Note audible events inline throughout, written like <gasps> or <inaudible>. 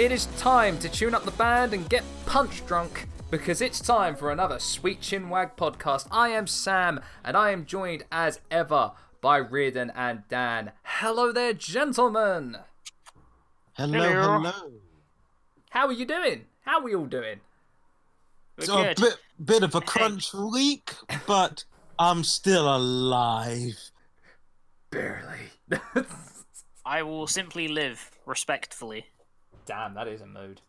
it is time to tune up the band and get punch drunk because it's time for another Sweet Chinwag podcast. I am Sam and I am joined as ever by Riordan and Dan. Hello there, gentlemen. Hello, Hello. hello. How are you doing? How are we all doing? We're So a bit, bit of a crunch week, but I'm still alive. Barely. <laughs> I will simply live respectfully. Damn, that is a mood.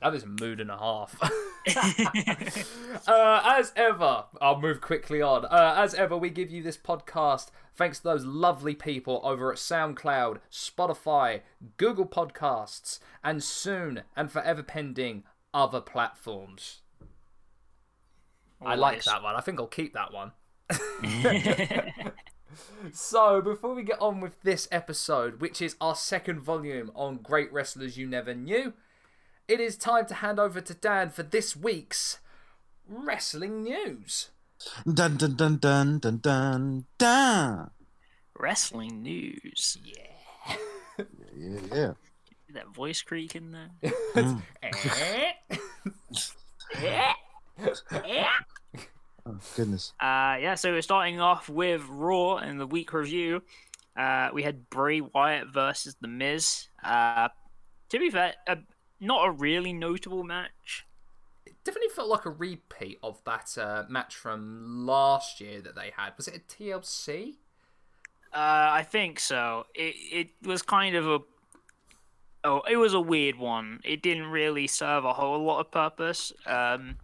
That is a mood and a half. <laughs> <laughs> uh, as ever, I'll move quickly on. Uh, as ever, we give you this podcast thanks to those lovely people over at SoundCloud, Spotify, Google Podcasts, and soon and forever pending other platforms. I like that one. I think I'll keep that one. <laughs> So, before we get on with this episode, which is our second volume on Great Wrestlers You Never Knew, it is time to hand over to Dan for this week's wrestling news. Dun dun dun dun dun dun dun. Wrestling news. Yeah. Yeah, yeah. That voice creak in there. Oh goodness. Uh, yeah, so we're starting off with Raw in the week review. Uh, we had Bray Wyatt versus The Miz. Uh, to be fair, uh, not a really notable match. it definitely felt like a repeat of that uh, match from last year that they had. Was it a TLC? Uh, I think so. It it was kind of a oh, it was a weird one. It didn't really serve a whole lot of purpose. Um,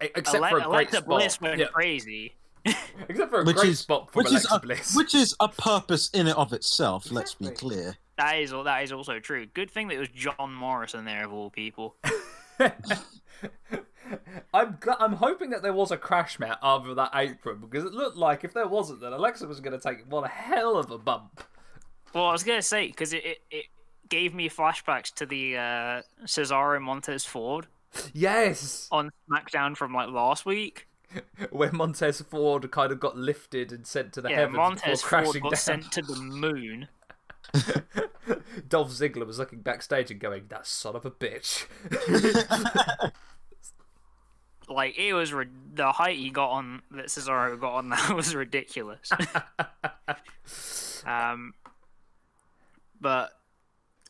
Except Ale- for a great Alexa spot. Bliss went Yeah, crazy. <laughs> Except for a Which great is spot from which is Alexa a, Bliss. which is a purpose in and of itself. Let's be clear. That is that is also true. Good thing that it was John Morrison there of all people. <laughs> I'm gl- I'm hoping that there was a crash mat over that apron because it looked like if there wasn't, then Alexa was going to take one hell of a bump. Well, I was gonna say because it, it it gave me flashbacks to the uh, Cesaro Montez Ford <laughs> Yes, on SmackDown from like last week. <laughs> where Montez Ford kind of got lifted and sent to the Yeah, heavens Montez before Ford crashing got down. sent to the moon. <laughs> Dolph Ziggler was looking backstage and going, "That son of a bitch." Like it was ri- the height he got on that Cesaro got on that was ridiculous. um, but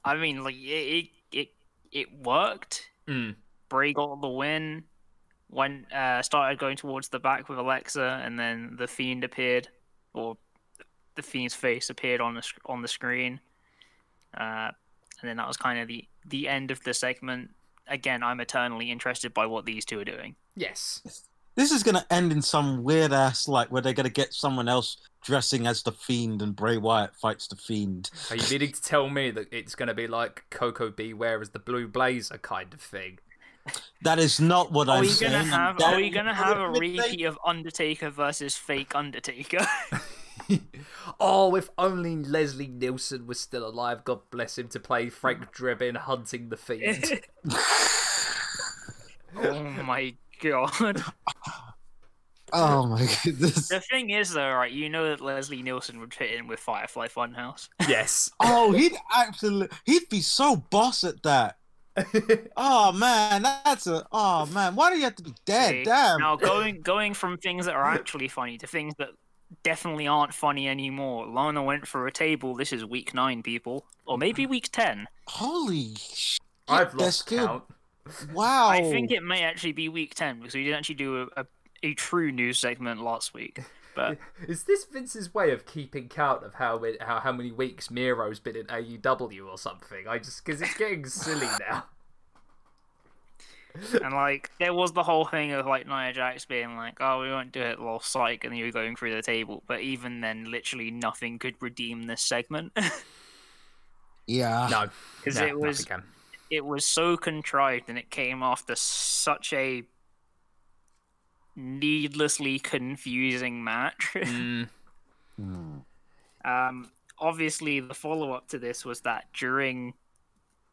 I mean, like it it it, it worked. Mm. Bray got the win. When uh, started going towards the back with Alexa, and then the Fiend appeared, or the Fiend's face appeared on the sc- on the screen. Uh, and then that was kind of the the end of the segment. Again, I'm eternally interested by what these two are doing. yes, This is gonna end in some weird ass like where they're gonna get someone else dressing as the fiend and Bray Wyatt fights the fiend. are you meaning to tell me that it's going to be like Koko B. Ware as the Blue Blazer kind of thing? That is not what Are I'm we saying. gonna have? That- Are we gonna have a Midnight- repeat of Undertaker versus fake Undertaker? <laughs> Oh, if only Leslie Nielsen was still alive, God bless him, to play Frank Drebin hunting the fiend. <laughs> <laughs> oh my god! Oh my goodness. The thing is, though, right? You know that Leslie Nielsen would fit in with Firefly Funhouse. yes. Oh, he'd absolutely, he'd be so boss at that. <laughs> Oh man, that's a. Oh man, why do you have to be dead? See? Damn. Now going going from things that are actually funny to things that definitely aren't funny anymore. Lana went for a table. This is week nine, people, or maybe week ten. Holy shit. I've they're lost still- count. Wow. I think it may actually be week ten because we didn't actually do a, a, a true news segment last week. But <laughs> Is this Vince's way of keeping count of how many, how, how many weeks Miro's been in AEW or something? I just because it's getting silly <laughs> now. and like there was the whole thing of like Nia Jax being like, "Oh, we won't do it, lost psych," and you were going through the table. But even then, literally nothing could redeem this segment. <laughs> Yeah. No, 'Cause no, it was- it was so contrived, and it came after such a needlessly confusing match. Mm, Hmm. <laughs> um, obviously, the follow up to this was that during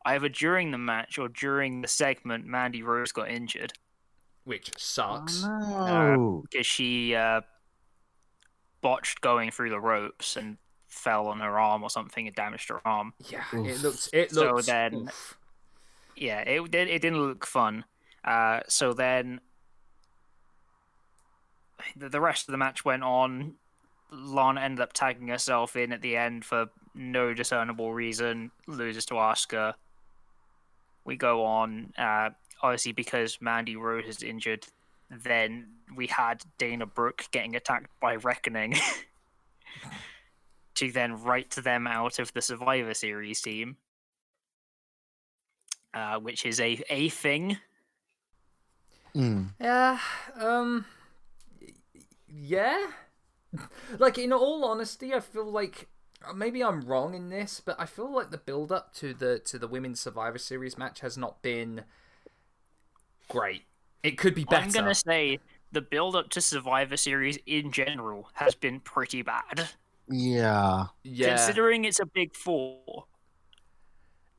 either during the match or during the segment, Mandy Rose got injured which sucks. No. because she uh, botched going through the ropes and fell on her arm or something and damaged her arm. Yeah, Oof. it looks. It So then- oof. Yeah, it did. It didn't look fun. Uh, so then the, the rest of the match went on. Lana ended up tagging herself in at the end for no discernible reason. Loses to Asuka. We go on. Uh, obviously, because Mandy Rose is injured, then we had Dana Brooke getting attacked by Reckoning. <laughs> to then write them out of the Survivor Series team uh, which is a a thing. Mm. Yeah. Um. Y- Yeah. like in all honesty, I feel like uh, maybe I'm wrong in this, but I feel like the build up to the to the women's Survivor Series match has not been great. It could be better. I'm gonna say the build up to Survivor Series in general has been pretty bad, Yeah. yeah. considering it's a big four.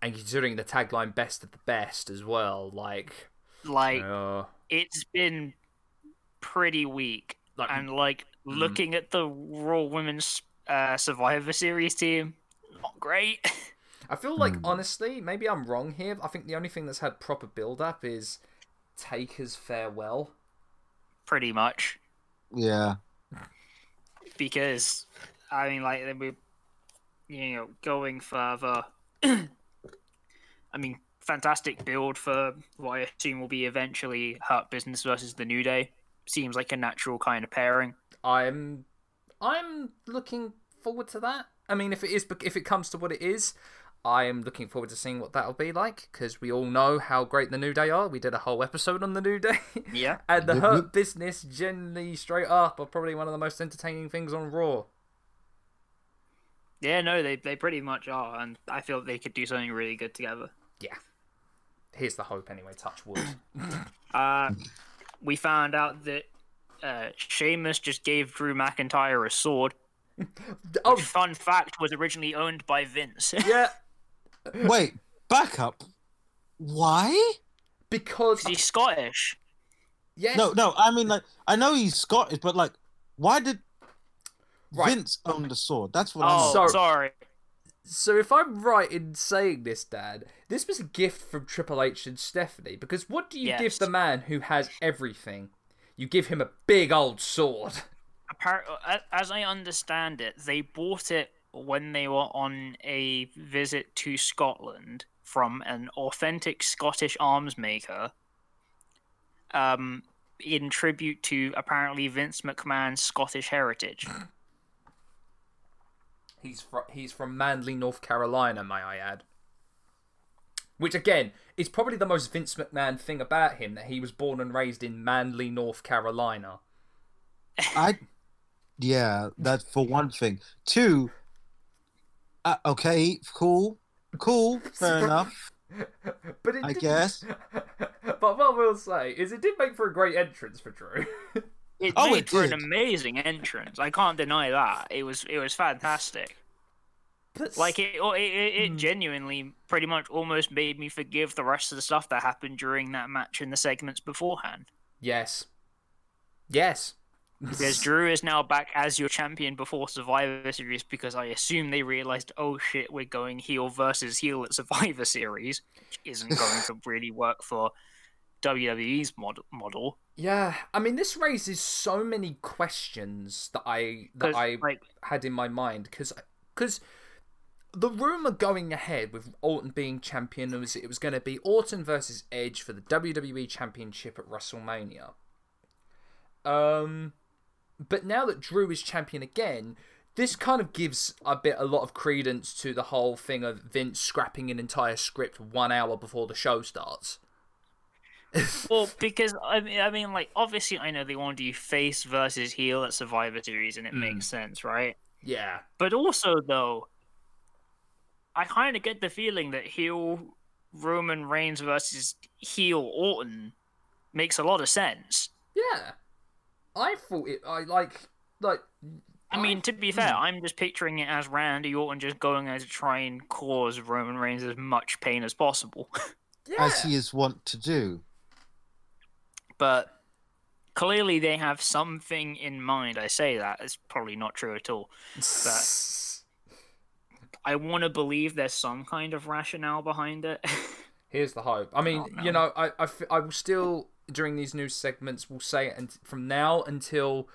and considering the tagline "best of the best" as well, like. Like uh, it's been pretty weak, like and like looking at the Raw Women's uh, Survivor Series team, not great. <laughs> I feel like Hmm. honestly, maybe I'm wrong here. I think the only thing that's had proper build up is Taker's farewell. pretty much Yeah. because I mean, like we, you know, going further. <clears throat> I mean, fantastic build for what I assume will be eventually Hurt Business versus the New Day. Seems like a natural kind of pairing. I'm I'm looking forward to that. I mean, if it is if it comes to what it is, I am looking forward to seeing what that'll be like because we all know how great the New Day are. We did a whole episode on the New Day. Yeah. <laughs> and the Yep, Hurt. Business, generally straight up, are probably one of the most entertaining things on Raw. Yeah, no, they they pretty much are, and I feel they could do something really good together. Yeah. Here's the hope, anyway. Touch wood. Uh, we found out that uh, Sheamus just gave Drew McIntyre a sword. <laughs> oh, Which, fun fact, was originally owned by Vince. <laughs> yeah. Wait, back up. Why? Because He's Scottish. yes, No, no. I mean, like, I know he's Scottish, but like, why did Right. Vince own the sword? That's what Oh, I'm. So- sorry. So if I'm right in saying this, Dad, this was a gift from Triple H and Stephanie. Because what do you give the man who has everything? You give him a big old sword. Appar- a- as I understand it, they bought it when they were on a visit to Scotland from an authentic Scottish arms maker. Um, in tribute to apparently Vince McMahon's Scottish heritage. <laughs> He's from he's from Manly, North Carolina, may I add. Which again is probably the most Vince McMahon thing about him that he was born and raised in Manly, North Carolina. I. Yeah, that's for one thing. Two. Uh, okay, cool, cool, fair <laughs> enough. But it I didn't- guess. <laughs> but what we'll say is it did make for a great entrance for Drew. <laughs> It Oh, made it for an amazing entrance. I can't deny that. It was it was fantastic. But Like it, it, it, Hmm. it genuinely pretty much almost made me forgive the rest of the stuff that happened during that match in the segments beforehand. yes, yes. Because <laughs> Drew is now back as your champion before Survivor Series because I assume they realized, oh shit, we're going heel versus heel at Survivor Series, which isn't going to <laughs> really work for WWE's mod- model. Yeah, I mean, this raises so many questions that I that I like, had in my mind because because the rumor going ahead with Orton being champion was it was going to be Orton versus Edge for the WWE Championship at WrestleMania. Um, but now that Drew is champion again, this kind of gives a bit a lot of credence to the whole thing of Vince scrapping an entire script one hour before the show starts. Well, <laughs> because I mean, I mean, like, obviously, I know they want to do face versus heel at Survivor Series, and it makes mm. sense, right? Yeah, But also, though, I kind of get the feeling that heel Roman Reigns versus heel Orton makes a lot of sense. yeah. I thought it. I like like. I mean, to be fair, I'm just picturing it as Randy Orton just going there to try and cause Roman Reigns as much pain as possible. <laughs> yeah. As he is wont to do. But clearly, they have something in mind. I say that it's probably not true at all. But I want to believe there's some kind of rationale behind it. <laughs> Here's the hope. I mean, Oh, you no. know, I will still during these news segments will say it and from now until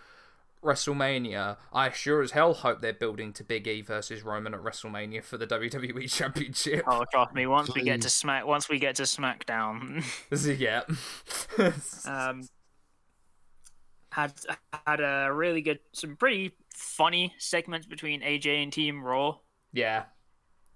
WrestleMania. I sure as hell hope they're building to Big E versus Roman at WrestleMania for the <laughs> WWE Championship. oh, trust me. Once we get to Smack, once we get to SmackDown, <laughs> <laughs> yeah. um, had had a really good, some pretty funny segments between AJ and Team Raw. yeah.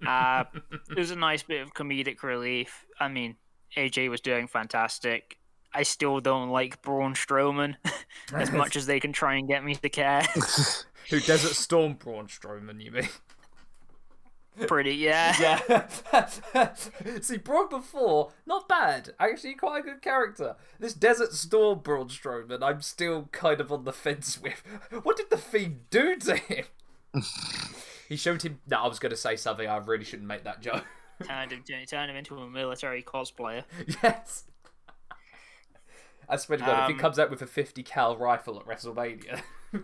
Uh, it was a nice bit of comedic relief. I mean, AJ was doing fantastic. I still don't like Braun Strowman <laughs> as much as they can try and get me to care. <laughs> Who Desert Storm Braun Strowman? You mean? Pretty, yeah. <laughs> Yeah. See, Braun before, not bad. Actually, quite a good character. This Desert Storm Braun Strowman, I'm still kind of on the fence with. What did the Fiend do to him? he showed him. No, I was going to say something. I really shouldn't make that joke. Turned him, turned him into a military cosplayer. yes. I swear to God, if he Um, comes out with a 50 cal rifle at WrestleMania. <laughs>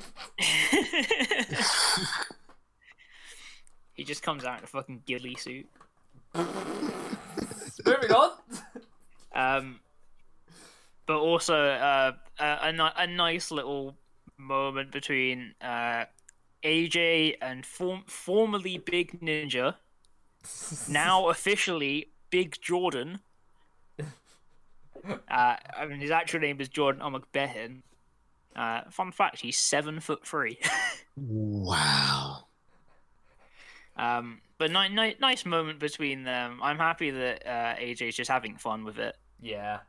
he just comes out in a fucking ghillie suit. <laughs> Moving on. Um, but also uh, a, a, ni- a nice little moment between uh, AJ and form- formerly Big Ninja, <laughs> now officially Big Jordan. Uh, I mean, his actual name is Jordan Omogbehin. Uh, fun fact: he's seven foot three. <laughs> wow. um, but ni- ni- nice moment between them. I'm happy that uh, AJ's just having fun with it. Yeah.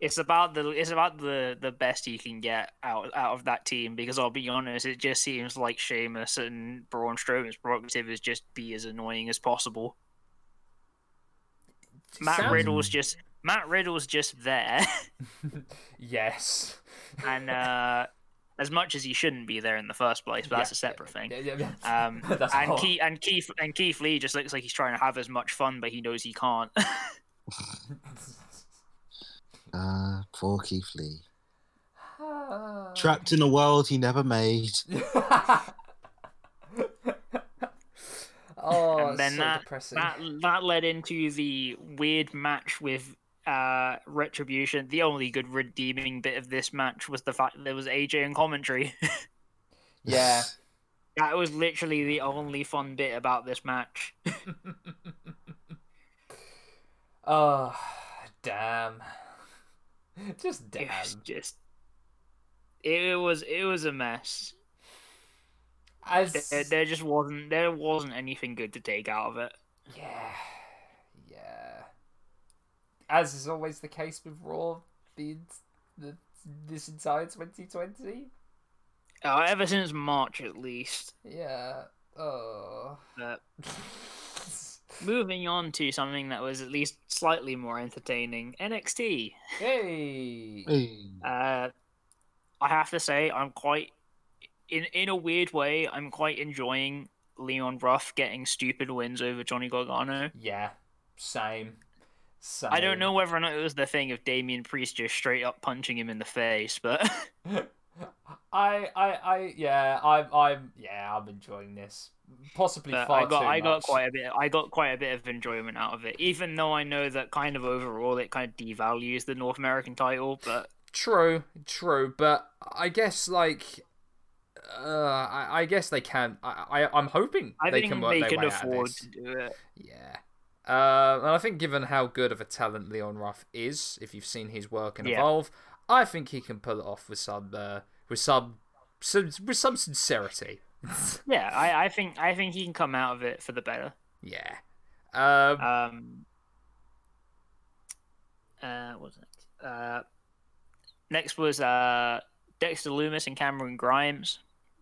It's about the it's about the the best you can get out out of that team because I'll be honest, it just seems like Sheamus and Braun Strowman's prerogative is just be as annoying as possible. Matt Sounds- Riddle's just Matt Riddle's just there, <laughs> Yes. and uh, as much as he shouldn't be there in the first place, but that's a separate thing. Yeah, yeah, yeah. Um, <laughs> That's and hot. Keith and Keith and Keith Lee just looks like he's trying to have as much fun, but he knows he can't. Ah, <laughs> poor Keith Lee. <sighs> Trapped in a world he never made. oh, and then so that, depressing. that that led into the weird match with uh retribution the only good redeeming bit of this match was the fact that there was aj in commentary <laughs> Yeah. <laughs> that was literally the only fun bit about this match <laughs> Oh, damn. Just it damn. was just it was it was a mess As there, there just wasn't there wasn't anything good to take out of it yeah, yeah. As is always the case with Raw, being the this entire 2020. uh, ever since march at least Yeah. Oh. but <laughs> moving on to something that was at least slightly more entertaining nxt Hey. Hey. Uh, I have to say, I'm quite, in in a weird way, I'm quite enjoying Leon Ruff getting stupid wins over Johnny Gargano. Yeah. Same. Same. I don't know whether or not it was the thing of Damian Priest just straight up punching him in the face, but <laughs> <laughs> I, I, I, yeah, I'm, I'm, yeah, I'm enjoying this. Possibly but far I got too I got quite a bit I got quite a bit of enjoyment out of it, even though I know that kind of overall it kind of devalues the North American title, but True, true, but I guess like, uh, I, I guess they can. I, I, I'm hoping I they can work they their can way out of afford this. to do it. Yeah. Uh, and I think given how good of a talent Leon Ruff is, if you've seen his work and Yeah. evolve, I think he can pull it off with some, uh, with some, some, with some sincerity. <laughs> Yeah, I, I think I think he can come out of it for the better. yeah. Um, Um, uh, what was next? Uh, next was uh, Dexter Loomis and Cameron Grimes.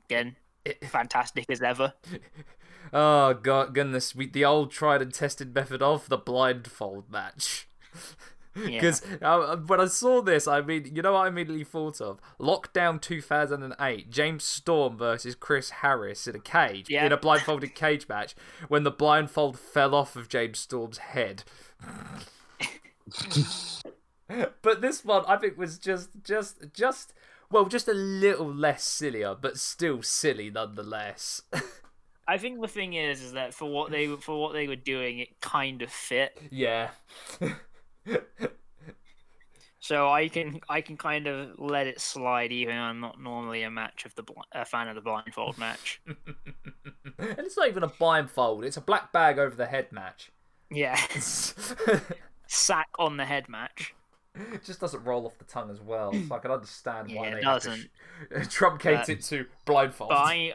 Again, it- <laughs> fantastic as ever. <laughs> oh god, goodness, we, the old tried and tested method of the blindfold match. Yeah. <laughs> Because uh, when I saw this, I mean, you know what I immediately thought of? Lockdown 2008, James Storm versus Chris Harris in a cage, Yeah. in a blindfolded cage match, when the blindfold fell off of James Storm's head. <laughs> but this one, I think, was just, just, just, well, just a little less sillier, but still silly nonetheless. <laughs> I think the thing is, is that for what they <laughs> for what they were doing, it kind of fit. Yeah. <laughs> So I can I can kind of let it slide, even though I'm not normally a match of the bl- a fan of the blindfold match. <laughs> and it's not even a blindfold; it's a black bag over the head match. Yeah, it sack on the head match. It just doesn't roll off the tongue as well, so I can understand why Yeah, they doesn't. sh- truncate it to blindfold. I,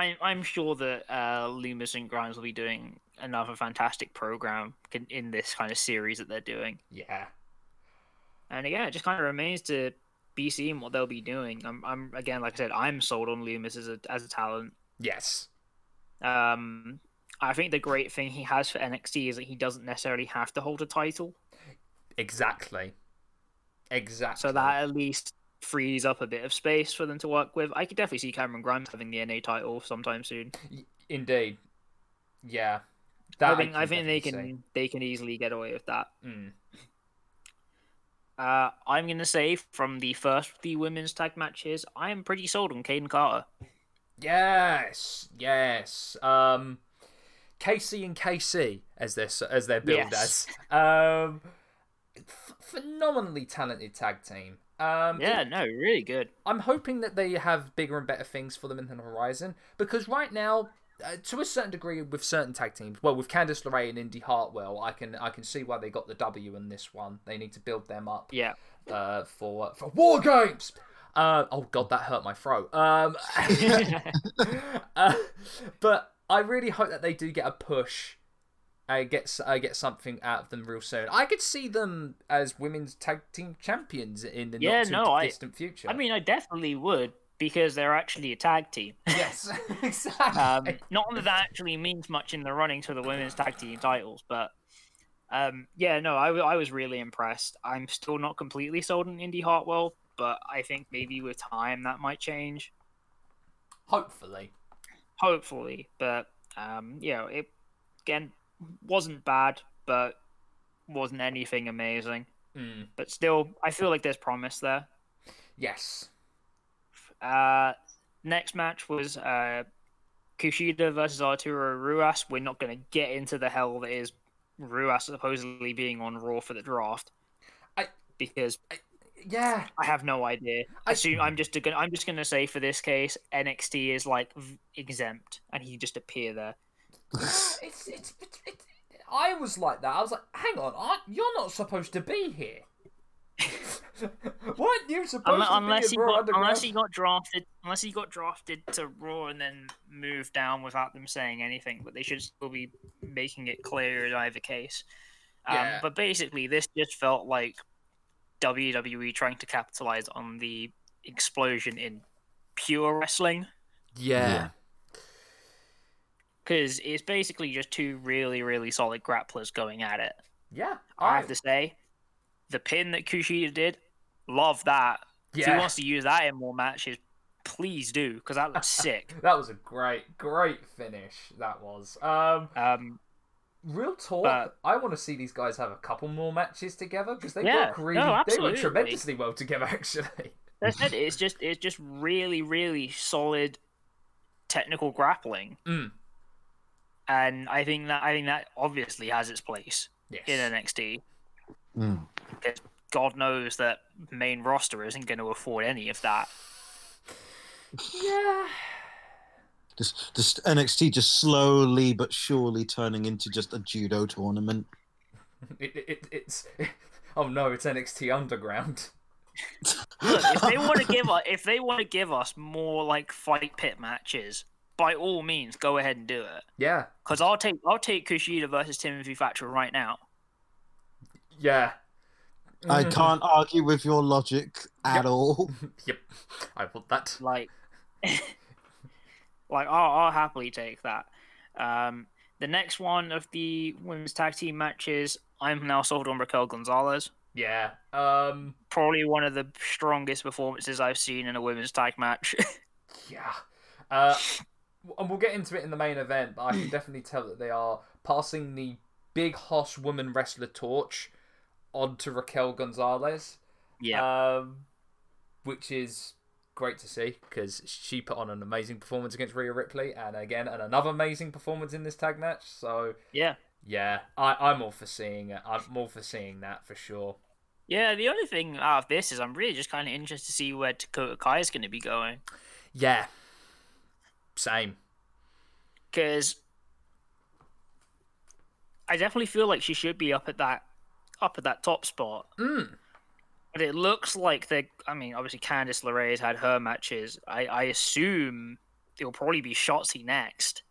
I I'm sure that uh, Loomis and Grimes will be doing another fantastic program in- in this kind of series that they're doing. Yeah. And again, it just kind of remains to be seen what they'll be doing. I'm, I'm again, like I said, I'm sold on Loomis as a as a talent. Yes. Um, I think the great thing he has for NXT is that he doesn't necessarily have to hold a title, Exactly. Exactly. so that at least frees up a bit of space for them to work with. I could definitely see Cameron Grimes having the NA title sometime soon. Indeed. Yeah. I think I can think they can they can easily get away with that. Mm. Uh, I'm gonna say from the first three women's tag matches, I am pretty sold on Kayden Carter. Yes. Yes. Um, KC and KC as they're as they're billed Yes. as. Um, phenomenally talented tag team. Um, Yeah, no, really good. I'm hoping that they have bigger and better things for them in the horizon because right now, uh, to a certain degree, with certain tag teams, well, with Candice LeRae and Indi Hartwell, I can I can see why they got the W in this one. They need to build them up Yeah, uh, for for War Games. Uh, oh God, that hurt my throat. Um, <laughs> <laughs> <laughs> uh, but I really hope that they do get a push. I get I get something out of them real soon. I could see them as women's tag team champions in the Yeah, not too no, I- distant future. I mean, I definitely would because they're actually a tag team. <laughs> Yes, <laughs> exactly. Um, not that that actually means much in the running to the women's tag team titles, but um, yeah, no, I was really impressed. I'm still not completely sold on Indi Hartwell, but I think maybe with time that might change. Hopefully. Hopefully, but um, yeah, it again wasn't bad, but wasn't anything amazing. Mm, But still, I feel like there's promise there. yes. Uh, next match was uh, Kushida versus Arturo Ruas. We're not going to get into the hell that is Ruas supposedly being on Raw for the draft. I- because Yeah. I have no idea. I- I assume I'm just gonna I'm just gonna say for this case NXT is like v- exempt and he just appear there. It's, it's, it's, it's, I was like that. I was like, hang on, I, you're not supposed to be here. <laughs> Weren't you supposed Unless, to unless be he in Raw got unless he got drafted unless he got drafted to Raw and then moved down without them saying anything, but they should still be making it clear in either case. Um, Yeah. But basically, this just felt like WWE trying to capitalize on the explosion in pure wrestling Yeah. Because it's basically just two really really solid grapplers going at it. Yeah. I have to say, the pin that Kushida did, love that. If he wants to use that in more matches, please do, because that looks <laughs> sick. That was a great, great finish. That was. Um, Um, real talk. But- I want to see these guys have a couple more matches together because they Yeah, work really. no, they work tremendously well together, <laughs> actually. that's it. It's just it's just really really solid technical grappling, Mm. And I think that I think that obviously has its place Yes. in NXT. Mm. Because God knows that main roster isn't going to afford any of that. Yeah. Just, just NXT just slowly but surely turning into just a judo tournament. It, <laughs> it, it, it's. <laughs> oh no! It's NXT Underground. Look, if they want to <laughs> give us if they want to give us more like fight pit matches, by all means, go ahead and do it. Yeah. Because I'll take I'll take Kushida versus Timothy Thatcher right now. Yeah. I Mhm. can't argue with your logic at all. <laughs> Yep. I want that. Like, <laughs> like I'll, I'll happily take that. Um, the next one of the women's tag team matches, I'm now sold on Raquel Gonzalez. Yeah. Um. Probably one of the strongest performances I've seen in a women's tag match. <laughs> Yeah. Uh. And we'll get into it in the main event, but I can <laughs> definitely tell that they are passing the big hoss woman wrestler torch on to Raquel Gonzalez. yeah, Um. Which is great to see because she put on an amazing performance against Rhea Ripley, and again, and another amazing performance in this tag match. So Yeah. yeah, I, I'm all for seeing it. I'm all for seeing that for sure. Yeah, the only thing out of this is I'm really just kind of interested to see where Dakota Kai is going to be going. Yeah, same. because I definitely feel like she should be up at that up at that top spot. Mm. But it looks like they. I mean, obviously Candice LeRae has had her matches. I, I assume it'll probably be Shotzi next.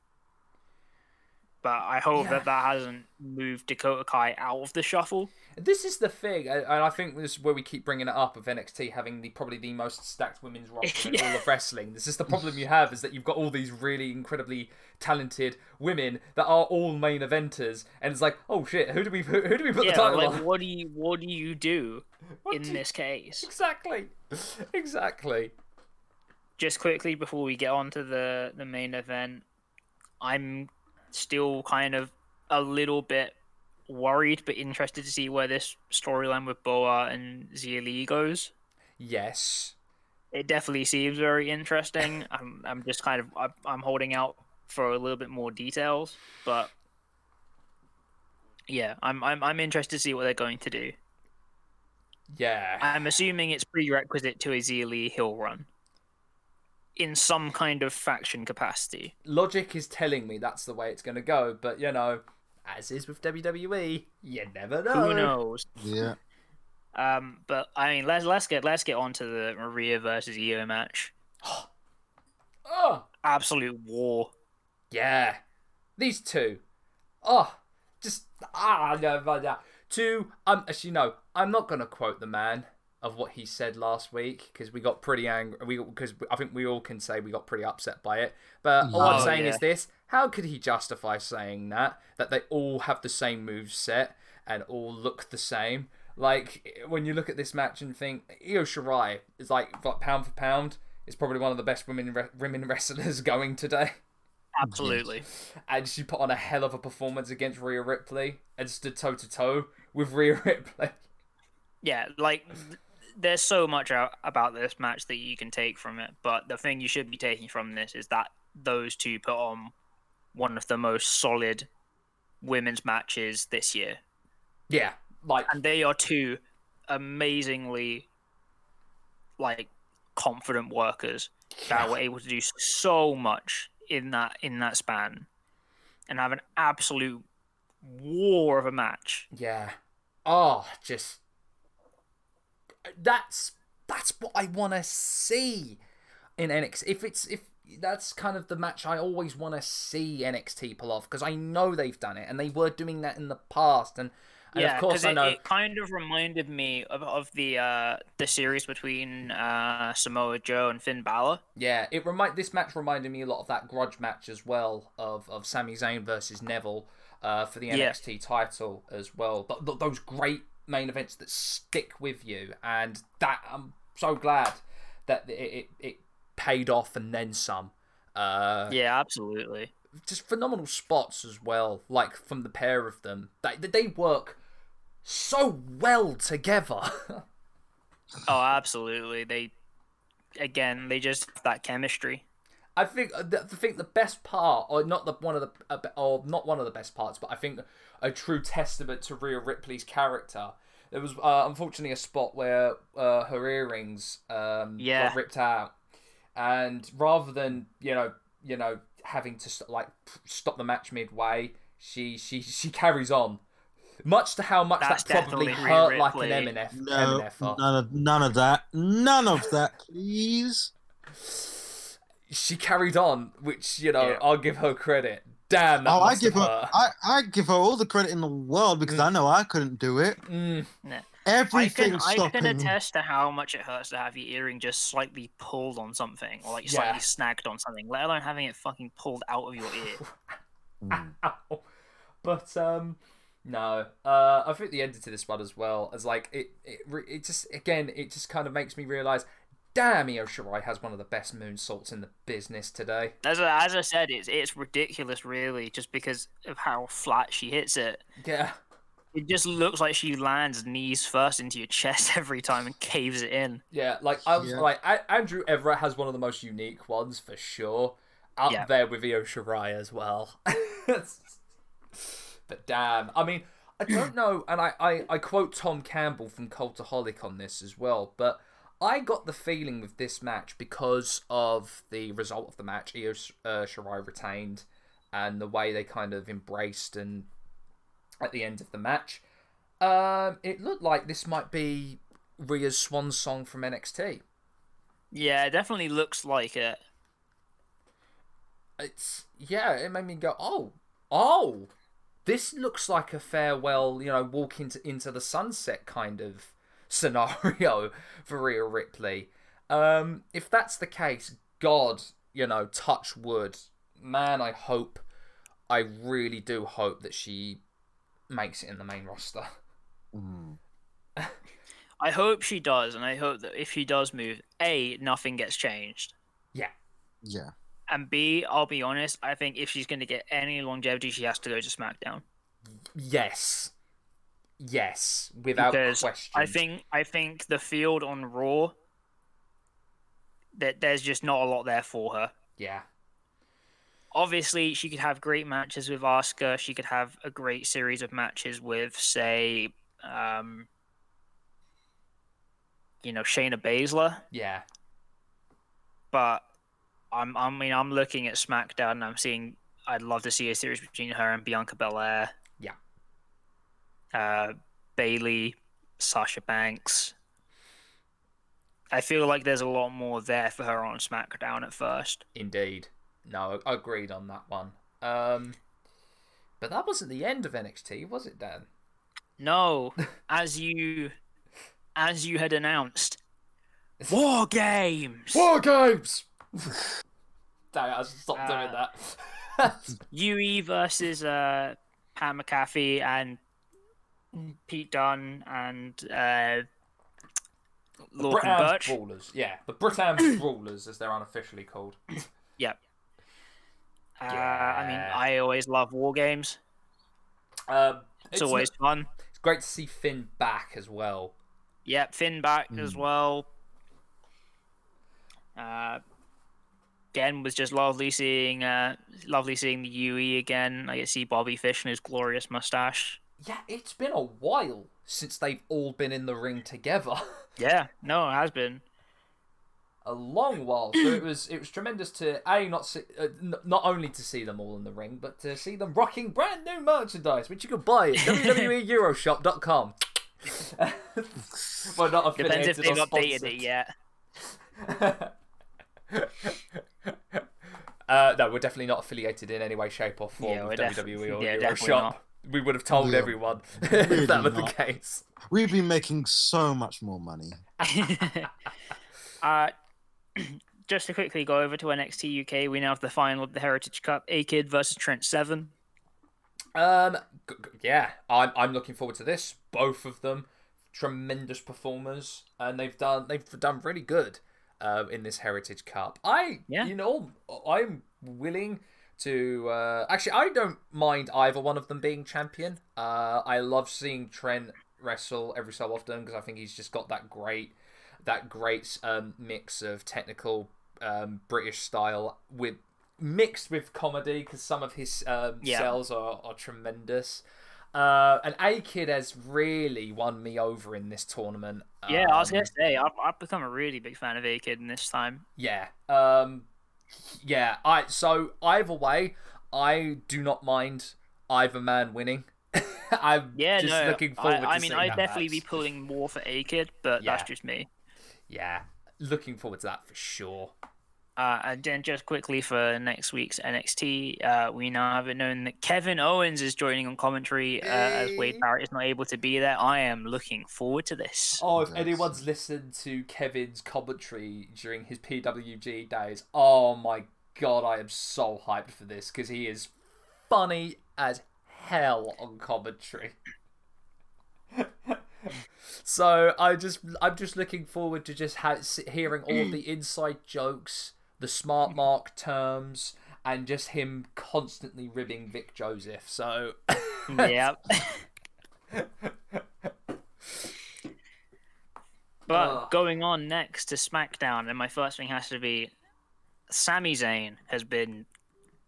But I hope Yeah. that that hasn't moved Dakota Kai out of the shuffle. This is the thing, and I think this is where we keep bringing it up of NXT having the probably the most stacked women's <laughs> roster in all of wrestling. This is the problem you have is that you've got all these really incredibly talented women that are all main eventers, and it's like, oh shit, who do we who, who do we put Yeah, the title like on? what do you what do you do <laughs> What in do you- this case? Exactly, <laughs> exactly. just quickly before we get on to the the main event, I'm still kind of a little bit worried but interested to see where this storyline with Boa and Xia Li goes. Yes, It definitely seems very interesting. <laughs> I'm I'm just kind of I'm, I'm holding out for a little bit more details, but yeah, I'm I'm I'm interested to see what they're going to do. yeah. I'm assuming it's prerequisite to a Xia Li hill run in some kind of faction capacity. Logic is telling me that's the way it's going to go, but you know, as is with WWE, you never know. Who knows? Yeah. Um, but I mean, let's let's get let's get on to the Maria versus Io match. <gasps> Oh, Absolute war. Yeah, these two. Oh, just ah no, but, yeah. Two. Um, as you know, I'm not gonna quote the man of what he said last week because we got pretty angry. We because I think we all can say we got pretty upset by it. But all I'm Oh, saying yeah. is this: How could he justify saying that that they all have the same move set and all look the same? Like when you look at this match and think Io Shirai is like, like pound for pound is probably one of the best women re- women <laughs> wrestlers going today Absolutely. and she put on a hell of a performance against Rhea Ripley and stood toe to toe with Rhea <laughs> Ripley. Yeah, like th- there's so much out about this match that you can take from it, but the thing you should be taking from this is that those two put on one of the most solid women's matches this year. Yeah, like and they are two amazingly like confident workers that were able to do so much in that in that span and have an absolute war of a match. yeah. Oh, just that's that's what I want to see in NXT. If it's if that's kind of the match I always want to see NXT pull off because I know they've done it and they were doing that in the past and. And yeah, of course, 'cause I it, know. it kind of reminded me of, of the uh, the series between uh, Samoa Joe and Finn Balor. Yeah, it remind this match reminded me a lot of that grudge match as well of of Sami Zayn versus Neville uh, for the Yeah. NXT title as well. Th- th- those great main events that stick with you, and that I'm so glad that it it, it paid off and then some. Uh, Yeah, absolutely. just phenomenal spots as well, like from the pair of them. They they work so well together. <laughs> Oh, absolutely. They again, they just have that chemistry. I think the, I think the best part, or not the one of the, uh, or not one of the best parts, but I think a true testament to Rhea Ripley's character. There was uh, unfortunately a spot where uh, her earrings um, Yeah. got ripped out, and rather than you know you know having to st- like stop the match midway, she she she carries on. Much to how much That's that probably hurt like an Ripley. MNF. No, MNFer. none of none of that. None of that, please. She carried on, which you know Yeah. I'll give her credit. Damn, that oh, I give her, hurt. I, I give her all the credit in the world because I know I couldn't do it. Mm. Nah. Everything I can, I can attest to how much it hurts to have your earring just slightly pulled on something or like slightly snagged on something, let alone having it fucking pulled out of your ear. Mm. <laughs> Ow. But um, no. Uh, I think the ending to this one as well as like it. It, it just again, it just kind of makes me realize, damn, Io Shirai has one of the best moonsaults in the business today. As I, as I said, it's it's ridiculous, really, just because of how flat she hits it. Yeah. It just looks like she lands knees first into your chest <laughs> every time and caves it in. Yeah, like I was Yeah. like A- Andrew Everett has one of the most unique ones for sure. Up Yeah. there with Io Shirai as well. <laughs> but damn, I mean, I don't know, and I, I, I quote Tom Campbell from Cultaholic on this as well, but I got the feeling with this match because of the result of the match. Io uh, Shirai retained, and the way they kind of embraced and at the end of the match. Um, it looked like this might be Rhea's swan song from NXT. Yeah, it definitely looks like it. It's yeah, it made me go, oh, oh, this looks like a farewell, you know, walk into into the sunset kind of scenario <laughs> for Rhea Ripley. Um, if that's the case, God, you know, touch wood, man. I hope, I really do hope that she makes it in the main roster. Mm. <laughs> I hope she does, and I hope that if she does move, A, nothing gets changed. Yeah, Yeah. And B, I'll be honest, I think if she's going to get any longevity, she has to go to SmackDown. yes, yes, without because question. I think I think the field on Raw that there's just not a lot there for her. yeah, Obviously, she could have great matches with Asuka. She could have a great series of matches with, say, um, you know, Shayna Baszler. yeah, But I'm, I mean, I'm looking at SmackDown and I'm seeing. I'd love to see a series between her and Bianca Belair. Uh, Bayley, Sasha Banks. I feel like there's a lot more there for her on SmackDown at first. Indeed. No, I agreed on that one. Um, but that wasn't the end of NXT, was it, Dan? No, <laughs> as you, as you had announced, <laughs> War Games. War games. <laughs> Dang, I should stop doing Uh, that. UE versus uh, Pat McAfee and Pete Dunne and uh, Lorcan Britain Burch. Brawlers, yeah, the Britain <coughs> Brawlers, as they're unofficially called. <coughs> Yep. Uh, I mean, I always love war games. Um, It's, it's always fun. it's great to see Finn back as well. Yep, Finn back as Hmm. well. Uh, again, was just lovely seeing, uh, lovely seeing the UE again. I get to see Bobby Fish and his glorious mustache. Yeah, it's been a while since they've all been in the ring together. <laughs> Yeah, no, it has been. a long while. So it was it was tremendous to a not see, uh, n- not only to see them all in the ring, but to see them rocking brand new merchandise, which you can buy at <laughs> www.euroshop.com. <laughs> well, not Depends affiliated if they've updated it yet. Uh, no, we're definitely not affiliated in any way, shape, or form Yeah, with we're def- WWE or yeah, Euroshop. Not. We would have told Yeah. everyone Really <laughs> if that was the case. We've been making so much more money. <laughs> uh, <clears throat> just to quickly go over to NXT UK, we now have the final of the Heritage Cup: A Kid versus Trent Seven. Um, g- g- yeah, I'm I'm looking forward to this. Both of them, tremendous performers, and they've done they've done really good um, in this Heritage Cup. I, Yeah. you know, I'm willing to. Uh, actually, I don't mind either one of them being champion. Uh, I love seeing Trent wrestle every so often because I think he's just got that great that great um, mix of technical um, British style with mixed with comedy because some of his um, Yeah. sells are, are tremendous. Uh, and A Kid has really won me over in this tournament. Yeah, I was Um, gonna say I've, I've become a really big fan of A Kid in this time. yeah. Um, yeah. I so either way, I do not mind either man winning. <laughs> I'm Yeah, just no, looking forward I, I mean, I'd definitely match. be pulling more for A Kid, but that's just me. Yeah, looking forward to that for sure. Uh, and then just quickly for next week's NXT, uh, we now have it known that Kevin Owens is joining on commentary uh, as Wade Barrett is not able to be there. I am looking forward to this. Oh, if Yes. anyone's listened to Kevin's commentary during his PWG days, oh my god, I am so hyped for this because he is funny as hell on commentary. <laughs> so I just, I'm just looking forward to just ha- hearing all <clears throat> the inside jokes, the smart mark terms, and just him constantly ribbing Vic Joseph. So, yeah. <laughs> but uh. going on next to SmackDown, and my first thing has to be Sami Zayn has been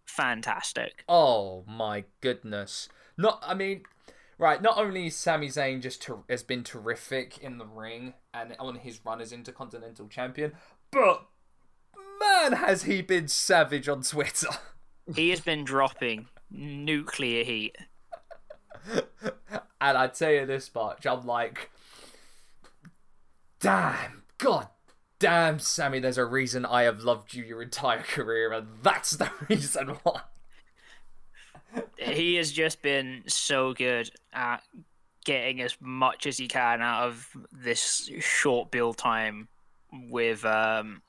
fantastic. Oh my goodness! Not, I mean, right? Not only is Sami Zayn just ter- has been terrific in the ring and on his run as Intercontinental Champion, but man, has he been savage on Twitter. <laughs> He has been dropping nuclear heat. and I tell you this much, I'm like, damn, god damn, Sami, there's a reason I have loved you your entire career, and that's the <laughs> reason why. he has just been so good at getting as much as he can out of this short build time with um,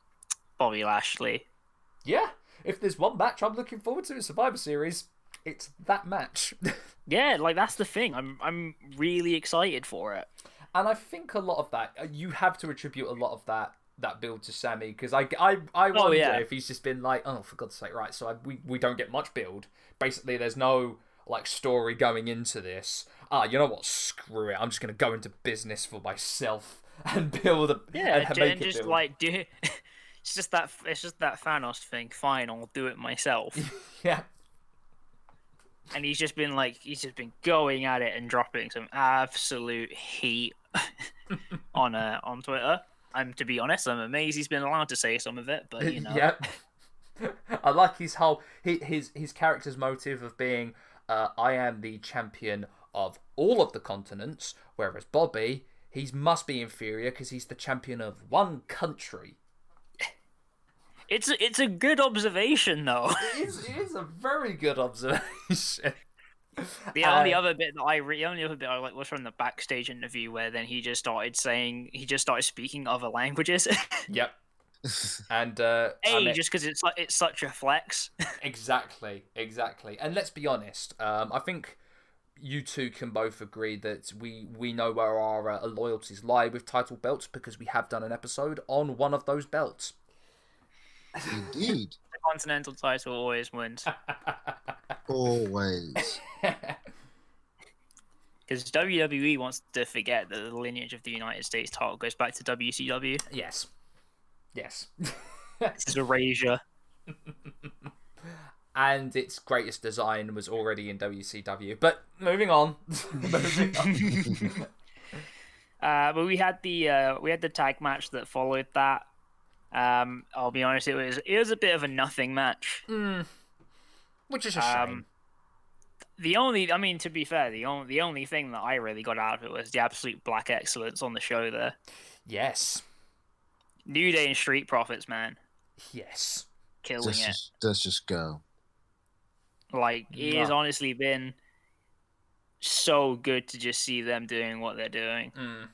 Bobby Lashley. Yeah, if there's one match I'm looking forward to in Survivor Series, it's that match. <laughs> Yeah, like that's the thing. I'm I'm really excited for it. and I think a lot of that, uh, you have to attribute a lot of that that build to Sami because I, I, I wonder Oh, yeah. if he's just been like, oh, for God's sake, right? So I, we, we don't get much build. Basically, there's no like story going into this. Ah, you know what? Screw it. I'm just gonna go into business for myself <laughs> and build a Yeah, and and, make it just build. like do. <laughs> It's just that it's just that Thanos thing. Fine, I'll do it myself. <laughs> yeah, and he's just been like he's just been going at it and dropping some absolute heat <laughs> on uh, on Twitter. I'm to be honest, I'm amazed he's been allowed to say some of it, but you <laughs> know, Yep. I like his whole his his character's motive of being uh, I am the champion of all of the continents, whereas Bobby he must be inferior because he's the champion of one country. It's a, it's a good observation though. It is, it is a very good observation. <laughs> The only Uh, other bit that I re- the only other bit I like was from the backstage interview where then he just started saying he just started speaking other languages. <laughs> Yep. And uh, I a mean- just because it's like it's such a flex. <laughs> Exactly, exactly. And let's be honest. Um, I think you two can both agree that we we know where our uh, loyalties lie with title belts because we have done an episode on one of those belts. Indeed. <laughs> the continental title always wins Always. <laughs> because WWE wants to forget that the lineage of the United States title goes back to WCW. yes, yes. This is erasure. <laughs> and its greatest design was already in WCW. But moving on. moving on. Uh, but we had the uh, we had the tag match that followed that. Um, I'll be honest, it was it was a bit of a nothing match. Mm, which is a shame. Um, the only, I mean, to be fair, the only the only thing that I really got out of it was the absolute black excellence on the show there. yes, New Day and Street Profits, man, yes. killing Let's it. just, let's just go. Like it has honestly been so good to just see them doing what they're doing, Mm,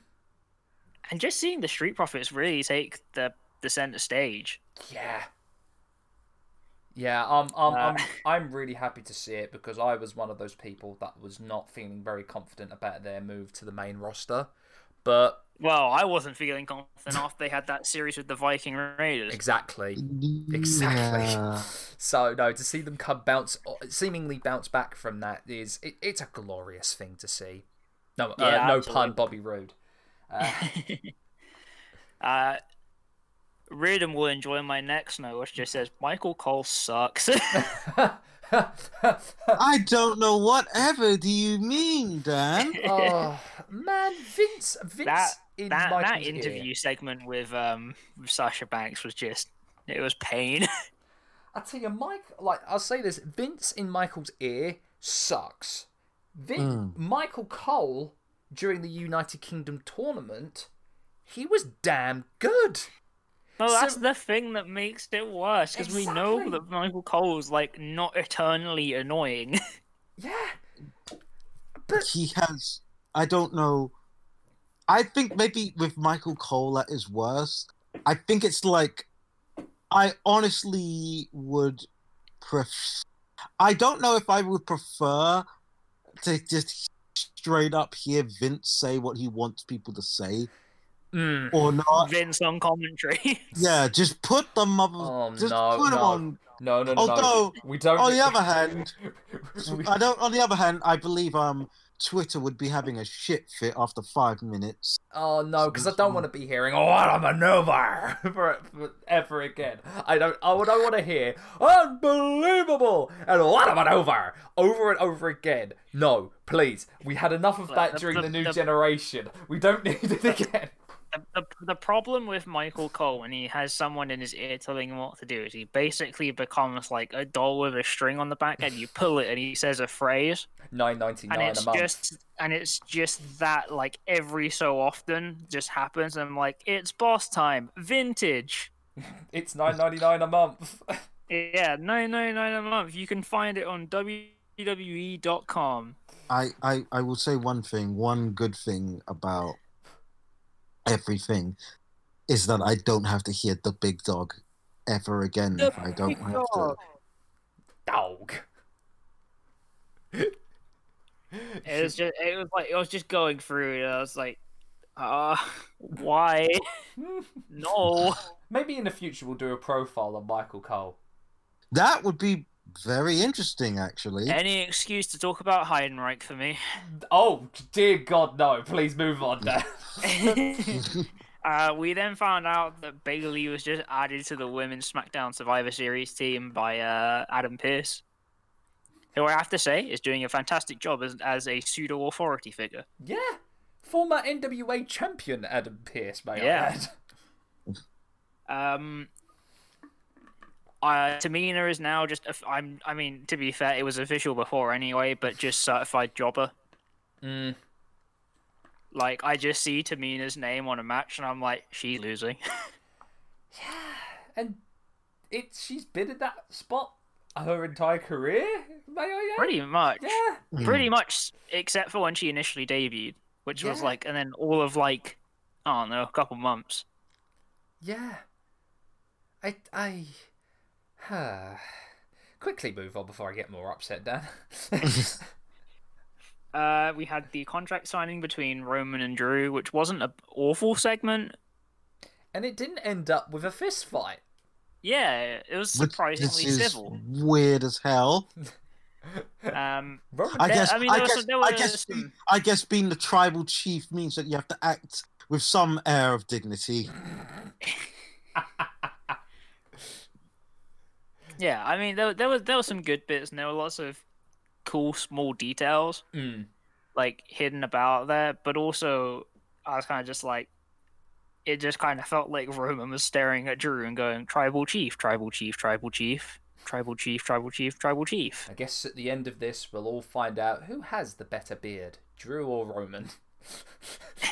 and just seeing the Street Profits really take the the center stage. yeah. Yeah, um, um, Uh, I'm, I'm really happy to see it because I was one of those people that was not feeling very confident about their move to the main roster. But Well, I wasn't feeling confident after they had that series with the Viking Raiders. exactly, Exactly. Yeah. <laughs> So no, to see them come bounce, seemingly bounce back from that is it, it's a glorious thing to see. No, uh, no absolutely. pun, Bobby Roode. Uh, <laughs> uh, Riordan will enjoy my next note, which just says Michael Cole sucks. <laughs> <laughs> I don't know whatever do you mean, Dan? <laughs> oh man, Vince, Vince that in that, that Michael's ear. interview segment with um with Sasha Banks was just it was pain. I tell you, Mike, like I'll say this: Vince in Michael's ear sucks. Vin- Michael Cole during the United Kingdom tournament, he was damn good. No, that's So- the thing that makes it worse because we know that Michael Cole's like not eternally annoying. <laughs> Yeah, he has. I don't know. I think maybe with Michael Cole at his worst, I think it's like. I honestly would pref. I don't know if I would prefer to just straight up hear Vince say what he wants people to say Mm. or not. Vince on commentary. <laughs> Yeah, just put the mother. Oh, just no, put him no. on. No, no, no, no. Although, we don't. on the other hand, <laughs> we- I don't. On the other hand, I believe um Twitter would be having a shit fit after five minutes. Oh no, because I don't want to be hearing "Oh, I'm a Nova" <laughs> for, for ever again. I don't. I don't want to hear "Unbelievable" and "What am I over" over and over again. No, please. We had enough of that during the- the new the- generation. We don't need it again. The, the, the problem with Michael Cole when he has someone in his ear telling him what to do is he basically becomes like a doll with a string on the back and you pull it and he says a phrase. Nine ninety and it's a month. just and it's just that like every so often just happens. And I'm like it's boss time. Vintage. <laughs> It's nine ninety nine a month. <laughs> yeah nine nine nine a month. You can find it on WWE.com I, I, I will say one thing, one good thing about everything is that I don't have to hear the big dog ever again The if I don't big have dog. Dog. it was just it was like it was just going through and I was like uh why <laughs> no Maybe in the future we'll do a profile on Michael Cole. That would be very interesting, actually. any excuse to talk about Heidenreich for me Oh dear God, no! Please move on. Now. <laughs> <laughs> Uh, we then found out that Bayley was just added to the Women's SmackDown Survivor Series team by uh, Adam Pearce, who I have to say is doing a fantastic job as, as a pseudo authority figure. Yeah, former NWA champion Adam Pearce, may Yeah. I add. Um, uh, Tamina is now just. a- I'm. I mean, to be fair, it was official before anyway, but just certified jobber. Mm. Like I just see Tamina's name on a match, and I'm like, she's losing. <laughs> Yeah, and it she's been in that spot her entire career, may I add? Pretty much. Yeah. Hmm. pretty much except for when she initially debuted which was like and then all of like i don't know a couple months Yeah. I I huh. <sighs> quickly move on before I get more upset, Dan. <laughs> <laughs> uh we had the contract signing between roman and drew which wasn't an awful segment and it didn't end up with a fist fight. yeah it was surprisingly this is civil weird as hell. <laughs> um I guess. I I, mean, there was guess. some- there I guess. some- I guess being the tribal chief means that you have to act with some air of dignity. Yeah i mean there, there was there was some good bits and there were lots of cool small details Mm. like hidden about there, but also I was kind of just like, it just kind of felt like Roman was staring at Drew and going, "Tribal chief, tribal chief, tribal chief, tribal chief, tribal chief, tribal chief." I guess at the end of this, we'll all find out who has the better beard, Drew or Roman. <laughs>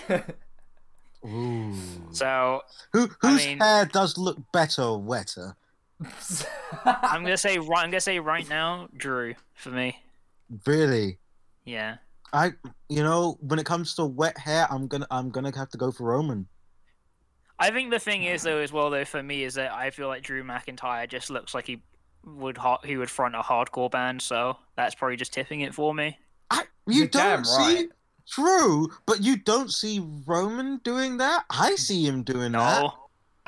<laughs> Ooh. So Who I whose mean- hair does look better or wetter? <laughs> I'm gonna say right. I'm gonna say right now, Drew for me. Really? Yeah, I you know when it comes to wet hair, I'm gonna I'm gonna have to go for Roman. I think the thing is though, as well though, for me is that I feel like Drew McIntyre just looks like he would ha- he would front a hardcore band, so that's probably just tipping it for me. I, you You're don't see right. true, but you don't see Roman doing that. I see him doing that. No,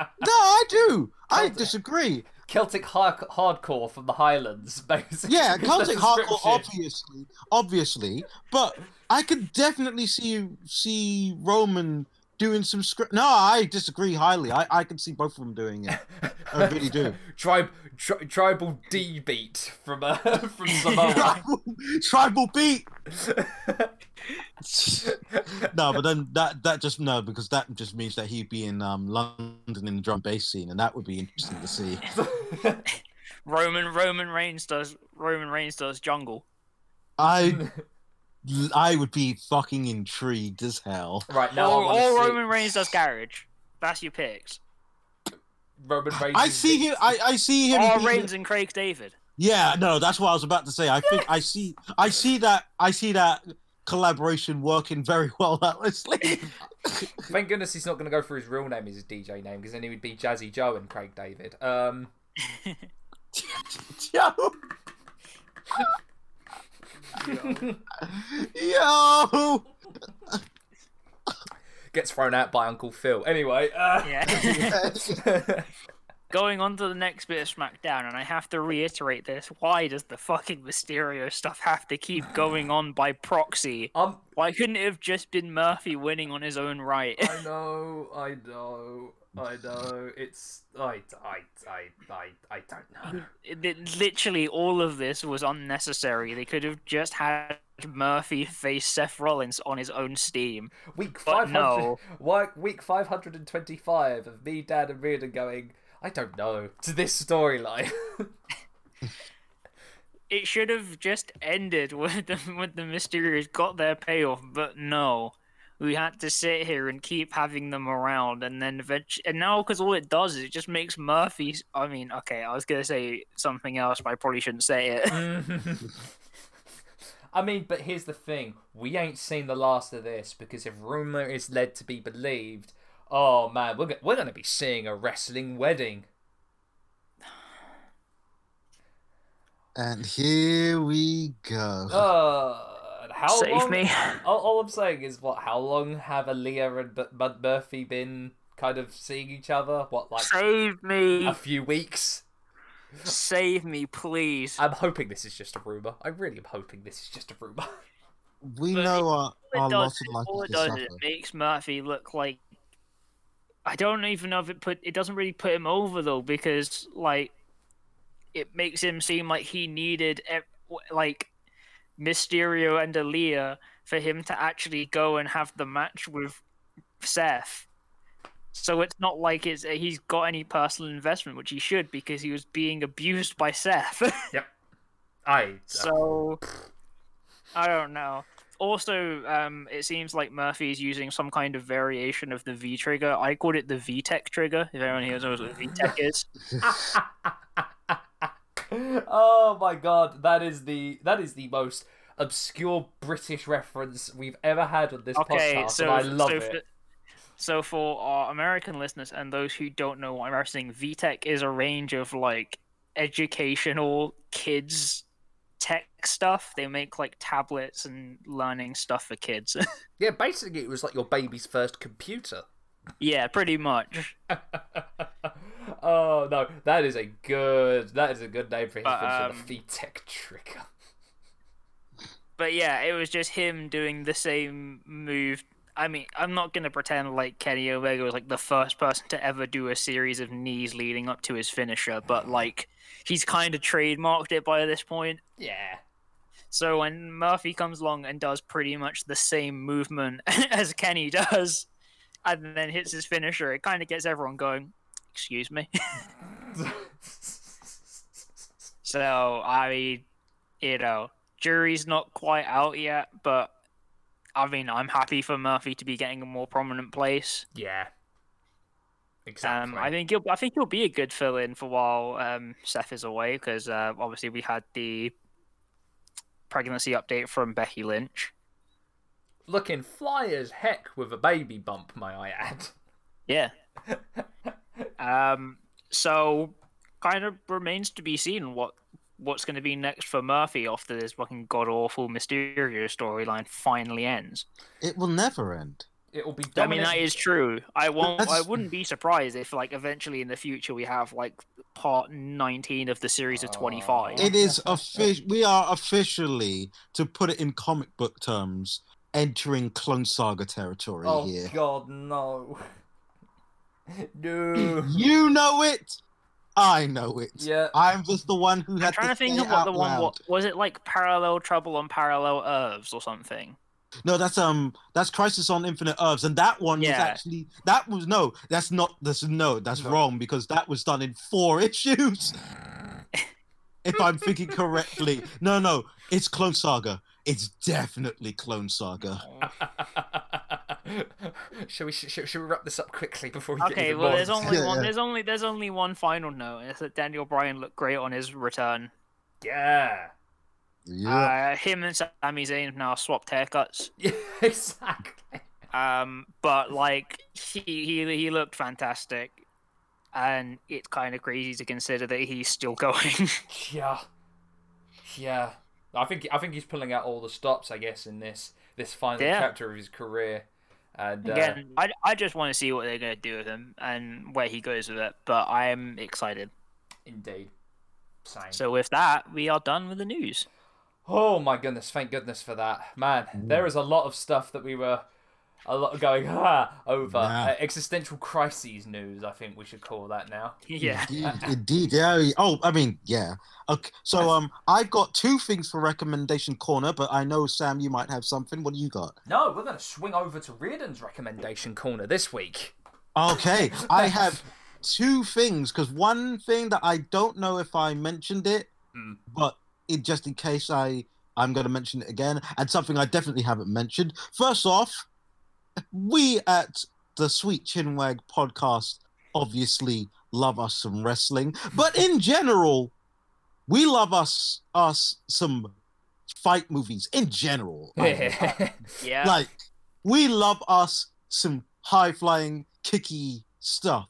<laughs> No, I do. I disagree. Celtic har- hardcore from the Highlands, <laughs> basically. Yeah, Celtic hardcore, obviously, obviously, but I could definitely see see Roman doing some script. No, I disagree highly. I I can see both of them doing it. I really do. <laughs> Tribe, tri- tribal D beat from uh, <laughs> from <laughs> Samoa. tribal, tribal beat. no, but then that that just no because that just means that he'd be in um London in the drum bass scene, and that would be interesting to see. Roman Roman Reigns does Roman Reigns does jungle. I I would be fucking intrigued as hell. right now, or or see Roman Reigns does garage. That's your picks. Roman Reigns. I see him. I, I see him. Or being- Reigns and Craig David. Yeah, no, that's what I was about to say. I think I see. I see that. I see that collaboration working very well. <laughs> Honestly. <laughs> Thank goodness he's not going to go for his real name as his DJ name, because then he would be Jazzy Joe and Craig David. Um, <laughs> Yo. Yo. <laughs> gets thrown out by Uncle Phil. Anyway, uh, Yeah. <laughs> going on to the next bit of SmackDown, and I have to reiterate this: why does the fucking Mysterio stuff have to keep going on by proxy? Um, Why couldn't it have just been Murphy winning on his own right? I know, I know, I know. It's I, I, I, I, I don't know. Um, it- it- literally, all of this was unnecessary. They could have just had Murphy face Seth Rollins on his own steam. Week five hundred. no. Week week five hundred and twenty-five of me, Dad, and Riordan going. I don't know to this storyline. <laughs> It should have just ended with the, with the Mysterios got their payoff, but no. We had to sit here and keep having them around, and then eventually, and now because all it does is it just makes Murphy. I mean, okay, I was gonna say something else, but I probably shouldn't say it. <laughs> I mean, but here's the thing: we ain't seen the last of this because if rumor is led to be believed, oh man, we're go- we're gonna be seeing a wrestling wedding. And here we go. Uh, how Save long? me. <laughs> All, all I'm saying is, what? How long have Aalyah and B- Bud Murphy been kind of seeing each other? What, like Save me. a few weeks? Save me, please. I'm hoping this is just a rumor. I really am hoping this is just a rumor. we but know our, all our it lot does, of life all is it does is it makes Murphy look like I don't even know if it put it doesn't really put him over though because like it makes him seem like he needed ev- like Mysterio and Aalyah for him to actually go and have the match with Seth. So it's not like it's he's got any personal investment, which he should because he was being abused by Seth. <laughs> Yep. I So I don't know. Also, um, it seems like Murphy is using some kind of variation of the V trigger. I called it the VTech trigger. If anyone here knows what VTech is, <laughs> oh my god, that is the that is the most obscure British reference we've ever had on this okay. podcast, So, and I love so, it. For, so for our American listeners and those who don't know what I'm referencing, VTech is a range of like educational kids tech stuff. They make like tablets and learning stuff for kids. <laughs> Yeah, basically, it was like your baby's first computer. yeah, pretty much. <laughs> oh no, that is a good that is a good name for his But, finisher, um, the VTech trigger. But yeah, it was just him doing the same move. I mean, I'm not gonna pretend like Kenny Omega was like the first person to ever do a series of knees leading up to his finisher, but like he's kind of trademarked it by this point. Yeah. So when Murphy comes along and does pretty much the same movement <laughs> as Kenny does, and then hits his finisher, it kind of gets everyone going. Excuse me. <laughs> <laughs> So I mean, you know, jury's not quite out yet, but I mean, I'm happy for Murphy to be getting a more prominent place. yeah. Exactly. Um, I think he'll, I think he'll be a good fill-in for while um, Seth is away, because uh, obviously we had the pregnancy update from Becky Lynch. Looking fly as heck with a baby bump, may I add. Yeah. <laughs> um. So, kind of remains to be seen what what's going to be next for Murphy after this fucking god awful Mysterio storyline finally ends. It will never end. It will be done. I mean, that is true. I won't. I wouldn't be surprised if, like, eventually in the future we have like part nineteen of the series of twenty five. Oh. It is official. We are officially, to put it in comic book terms, entering Clone Saga territory here. Oh here. God, no. <laughs> no. You know it. I know it. Yeah. I'm just the one who I'm had trying to to think say of what the one loud. was. Was it like Parallel Trouble on Parallel Earths or something? No, that's um, that's Crisis on Infinite Earths, and that one was Yeah. actually that was no, that's not that's no, that's No. wrong because that was done in four <laughs> issues. <laughs> if I'm thinking correctly, no, no, it's Clone Saga. It's definitely Clone Saga. <laughs> shall we sh- should we wrap this up quickly before we get Okay, even well, more there's only Yeah, one. yeah. There's only there's only one final note. It's that Daniel Bryan looked great on his return. yeah. Yeah, Uh, him and Sami Zayn have now swapped haircuts. <laughs> Yeah, exactly. Um, but like he he he looked fantastic, and it's kind of crazy to consider that he's still <laughs> going. Yeah. Yeah. I think I think he's pulling out all the stops, I guess, in this this final Yeah. chapter of his career. And uh, Again, I, I just want to see what they're going to do with him and where he goes with it. But I am excited. indeed, same. So with that, we are done with the news. Oh my goodness! Thank goodness for that, man. There is a lot of stuff that we were a lot going ah, <laughs> over. Yeah. Uh, existential crises news. I think we should call that now. <laughs> Yeah. Indeed, <laughs> indeed, yeah. Oh, I mean, yeah. Okay, so um, I've got two things for recommendation corner, but I know Sam, you might have something. What do you got? No, we're going to swing over to Riordan's recommendation corner this week. Okay, I have two things because one thing that I don't know if I mentioned it, Mm. but it, just in case I I'm going to mention it again, and something I definitely haven't mentioned. First off, we at the Sweet Chinwag podcast obviously love us some wrestling, but in general, we love us us some fight movies in general. <laughs> Yeah. like we love us some high flying kicky stuff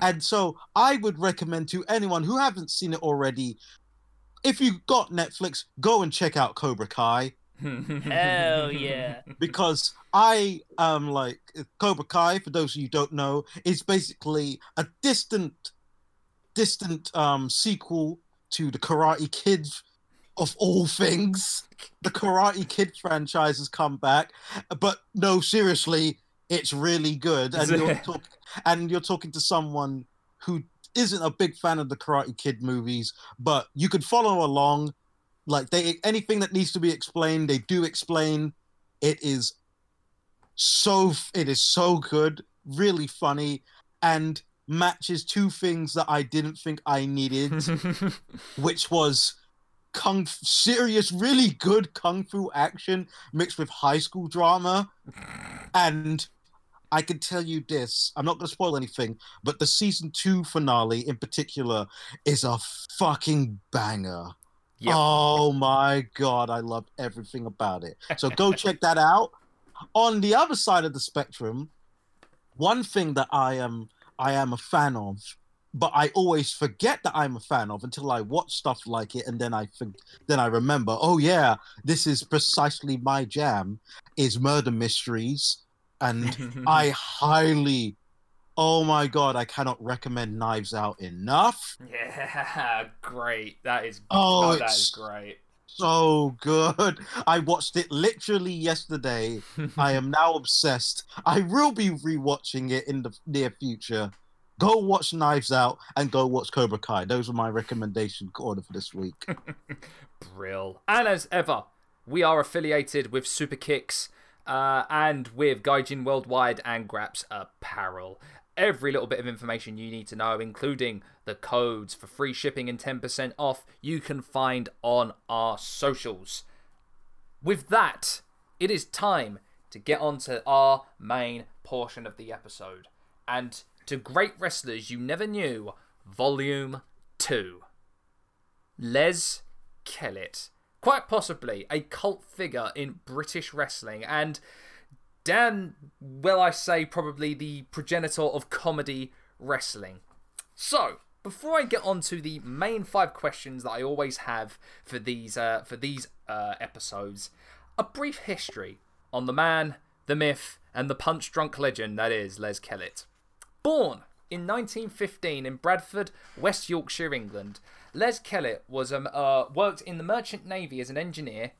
and so i would recommend to anyone who haven't seen it already if you got netflix go and check out cobra kai Hell yeah. <laughs> because i am like cobra kai for those of you who don't know is basically a distant distant um sequel to the karate kid of all things. The karate kid franchise has come back but no seriously it's really good. And you're, talk- and you're talking to someone who isn't a big fan of the karate kid movies but you could follow along like they anything that needs to be explained they do explain. It is so it is so good really funny and matches two things that i didn't think i needed <laughs> which was kung serious really good kung fu action mixed with high school drama. And i can tell you this i'm not going to spoil anything but the season 2 finale in particular is a fucking banger Yep. oh my god i love everything about it so go <laughs> check that out on the other side of the spectrum one thing that i am i am a fan of but I always forget that I'm a fan of until I watch stuff like it, and then I think, then I remember, oh yeah, this is precisely my jam. Is murder mysteries, and <laughs> I highly, oh my god, I cannot recommend Knives Out enough. yeah, <laughs> great. That is. Oh, Oh, that it's- great. So good. I watched it literally yesterday. I am <laughs> now obsessed. I will be rewatching it in the near future. Go watch Knives Out and go watch Cobra Kai. Those are my recommendation order for this week. <laughs> Brill. And as ever, we are affiliated with Super Kicks uh, and with Gaijin Worldwide and Graps Apparel. Every little bit of information you need to know, including the codes for free shipping and 10% off, you can find on our socials. With that, it is time to get on to our main portion of the episode. And to Great Wrestlers You Never Knew, Volume 2. Les Kellett. Quite possibly a cult figure in British wrestling, and Dan, well, I say probably the progenitor of comedy wrestling. So, before I get on to the main five questions that I always have for these uh, for these uh, episodes, a brief history on the man, the myth, and the punch-drunk legend that is Les Kellett. Born in 1915 in Bradford, West Yorkshire, England, Les Kellett was um, uh, worked in the Merchant Navy as an engineer,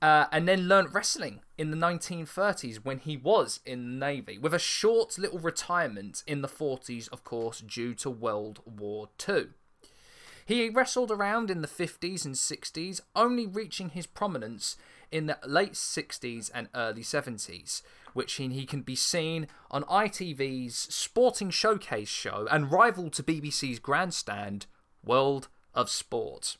uh, and then learnt wrestling in the 1930s when he was in the Navy, with a short little retirement in the 40s, of course, due to World War II. He wrestled around in the 50s and 60s, only reaching his prominence in the late 60s and early 70s, which he can be seen on ITV's Sporting Showcase show and rival to BBC's Grandstand, World of Sport.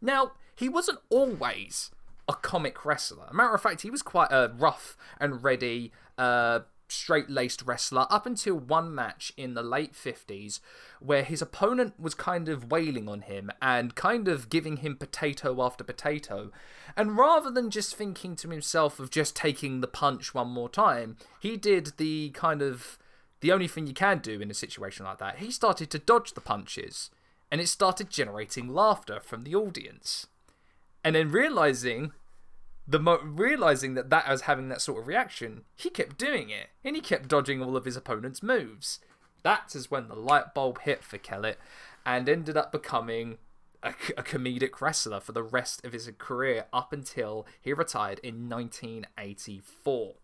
Now, he wasn't always a comic wrestler. Matter of fact, he was quite a rough and ready, uh, straight laced wrestler up until one match in the late 50s where his opponent was kind of wailing on him and kind of giving him potato after potato. And rather than just thinking to himself of just taking the punch one more time, he did the kind of the only thing you can do in a situation like that. He started to dodge the punches and it started generating laughter from the audience. And then realizing the mo- realizing that that was having that sort of reaction, he kept doing it, and he kept dodging all of his opponent's moves. That is when the light bulb hit for Kellett, and ended up becoming a, a comedic wrestler for the rest of his career up until he retired in 1984.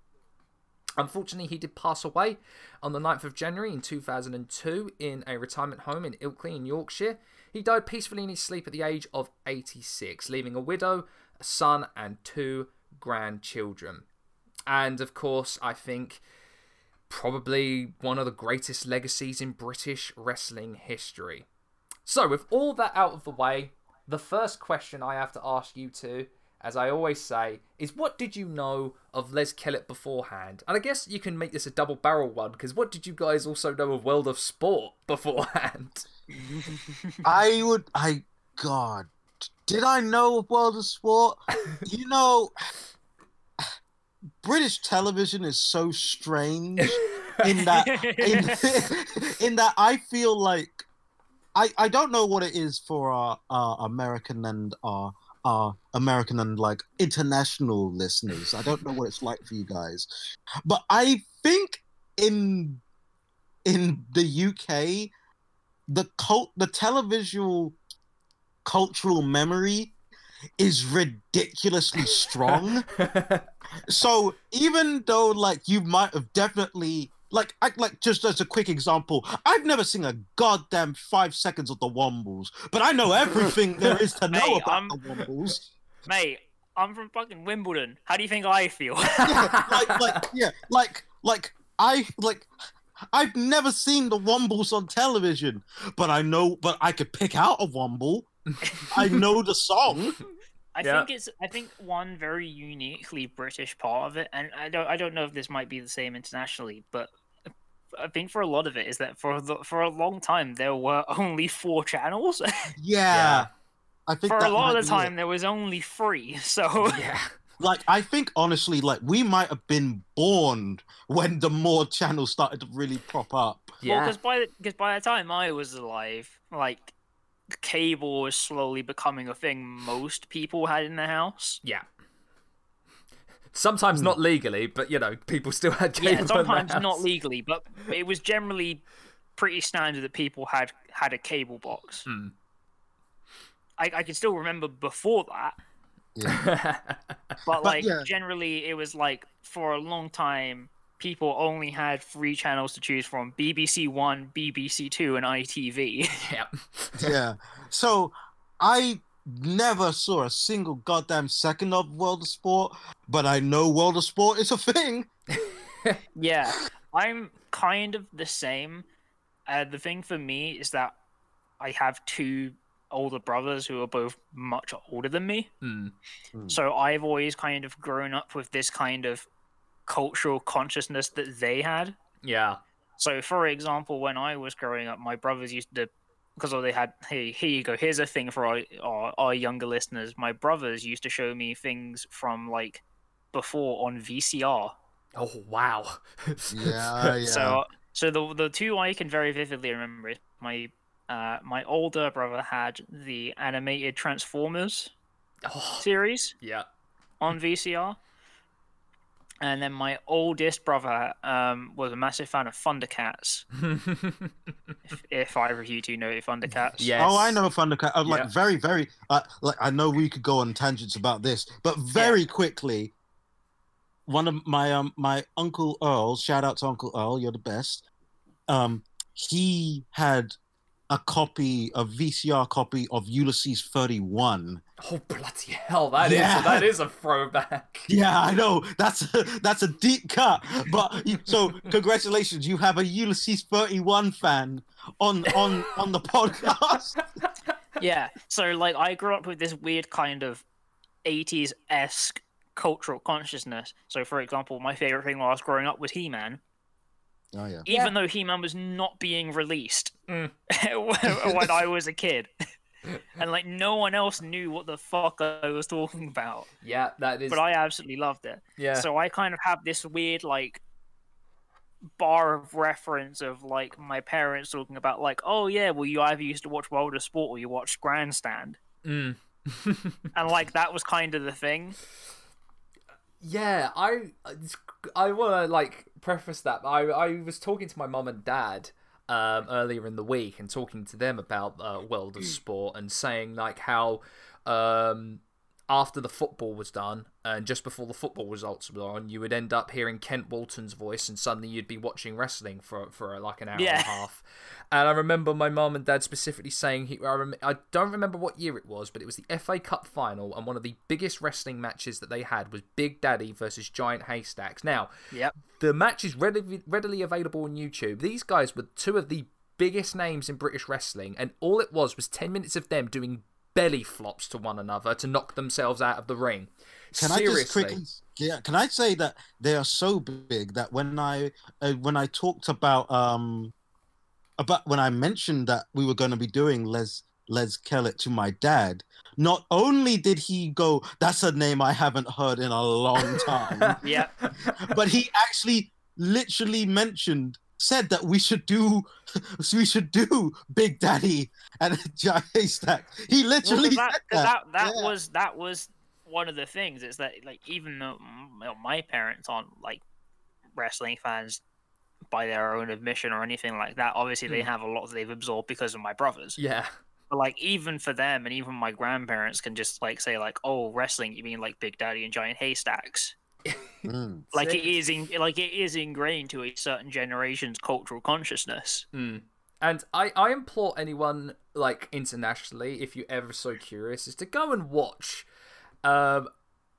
Unfortunately, he did pass away on the 9th of January in 2002 in a retirement home in Ilkley in Yorkshire. He died peacefully in his sleep at the age of 86, leaving a widow, a son, and two grandchildren. And of course, I think probably one of the greatest legacies in British wrestling history. So, with all that out of the way, the first question I have to ask you two, as I always say, is what did you know of Les Kellett beforehand? And I guess you can make this a double barrel one, because what did you guys also know of World of Sport <laughs> beforehand? <laughs> I would. I God, did I know of World of Sport? you know, British television is so strange in that in, <laughs> in that I feel like I I don't know what it is for our, our American and our our American and like international listeners. I don't know what it's like for you guys, but I think in in the UK the cult the televisual cultural memory is ridiculously strong. <laughs> so even though like you might have definitely like I, like just as a quick example, I've never seen a goddamn five seconds of the Wombles, but I know everything <laughs> there is to know Hey, about I'm- the Wombles. <laughs> Mate, I'm from fucking Wimbledon. How do you think I feel? yeah, like, like yeah, like like I like I've never seen the Wombles on television, but I know but I could pick out a Womble. I <laughs> know the song. I Yeah. think it's I think one very uniquely British part of it, and I don't I don't know if this might be the same internationally, but I think for a lot of it is that for the, for a long time there were <laughs> only four channels. <laughs> Yeah. I think for a lot of the be it. time there was only three. So yeah. Like I think honestly, like we might have been born when the more channels started to really prop up. Yeah. because by because by the time I was alive, like cable was slowly becoming a thing most people had in their house. Yeah. Sometimes not legally, but you know, people still had cable. Yeah, in their sometimes not legally, but it was generally pretty standard that people had had a cable box. Hmm. I, I can still remember before that, Yeah. <laughs> but like yeah. generally it was like for a long time people only had three channels to choose from: BBC One, BBC Two, and ITV. <laughs> yeah. yeah. So I never saw a single goddamn second of World of Sport, but I know World of Sport is a thing. <laughs> Yeah, I'm kind of the same. Uh, the thing for me is that I have two older brothers who are both much older than me. Hmm. So I've always kind of grown up with this kind of cultural consciousness that they had. Yeah. So, for example, when I was growing up, my brothers used to, because they had, hey, here you go, here's a thing for our, our, our younger listeners. My brothers used to show me things from like before on VCR. Oh wow. Yeah, <laughs> yeah. So, so the the two I can very vividly remember is my uh, my older brother had the animated Transformers Oh, series yeah. on VCR, and then my oldest brother um, was a massive fan of Thundercats. <laughs> If, if either of you two know Thundercats, yes. Oh, I know Thundercat. Uh, like Yeah. very, very. Uh, like I know we could go on tangents about this, but very quickly, one of my um my uncle Earl. Shout out to Uncle Earl. You're the best. Um, he had a copy, a VCR copy of Ulysses 31. Oh bloody hell! That is Yeah. that is a throwback. <laughs> Yeah, I know. That's a, that's a deep cut. But so congratulations, you have a Ulysses 31 fan on on on the podcast. <laughs> yeah. So like, I grew up with this weird kind of '80s esque cultural consciousness. So, for example, my favorite thing while I was growing up was He-Man. Oh yeah. even though He-Man was not being released <laughs> Mm. when <laughs> when I was a kid, <laughs> and like no one else knew what the fuck I was talking about, Yeah, that is. but I absolutely loved it. yeah. So I kind of have this weird like bar of reference of like my parents talking about like, oh yeah, well you either used to watch World of Sport or you watched Grandstand, Mm. and like that was kind of the thing. Yeah, I I want to like preface that. I I was talking to my mum and dad um, earlier in the week and talking to them about uh, World of Sport and saying like how um, after the football was done and just before the football results were on, you would end up hearing Kent Walton's voice and suddenly you'd be watching wrestling for for like an hour Yeah. and a half. And I remember my mum and dad specifically saying he. I, rem- I don't remember what year it was, but it was the FA Cup final, and one of the biggest wrestling matches that they had was Big Daddy versus Giant Haystacks. Now, Yep. the match is readily, readily available on YouTube. These guys were two of the biggest names in British wrestling, and all it was was 10 minutes of them doing belly flops to one another to knock themselves out of the ring. Can Seriously. I just quickly? Yeah, can I say that they are so big that when I uh, when I talked about um about when I mentioned that we were going to be doing Les Les Kellett to my dad, not only did he go, "That's a name I haven't heard in a long time," <laughs> yeah, <laughs> but he actually literally mentioned said that we should do <laughs> we should do Big Daddy and <laughs> Giant Haystack. He Well, literally 'cause that, said 'cause that. that, that yeah. was that was one of the things is that like even though mm, well, my parents aren't like wrestling fans by their own admission or anything like that obviously they Hmm. have a lot that they've absorbed because of my brothers Yeah. but like even for them and even my grandparents can just like say like oh wrestling you mean like big daddy and giant haystacks Mm. like it is in like it is ingrained to a certain generation's cultural consciousness Mm. And I, I implore anyone like internationally, if you're ever so curious, is to go and watch um,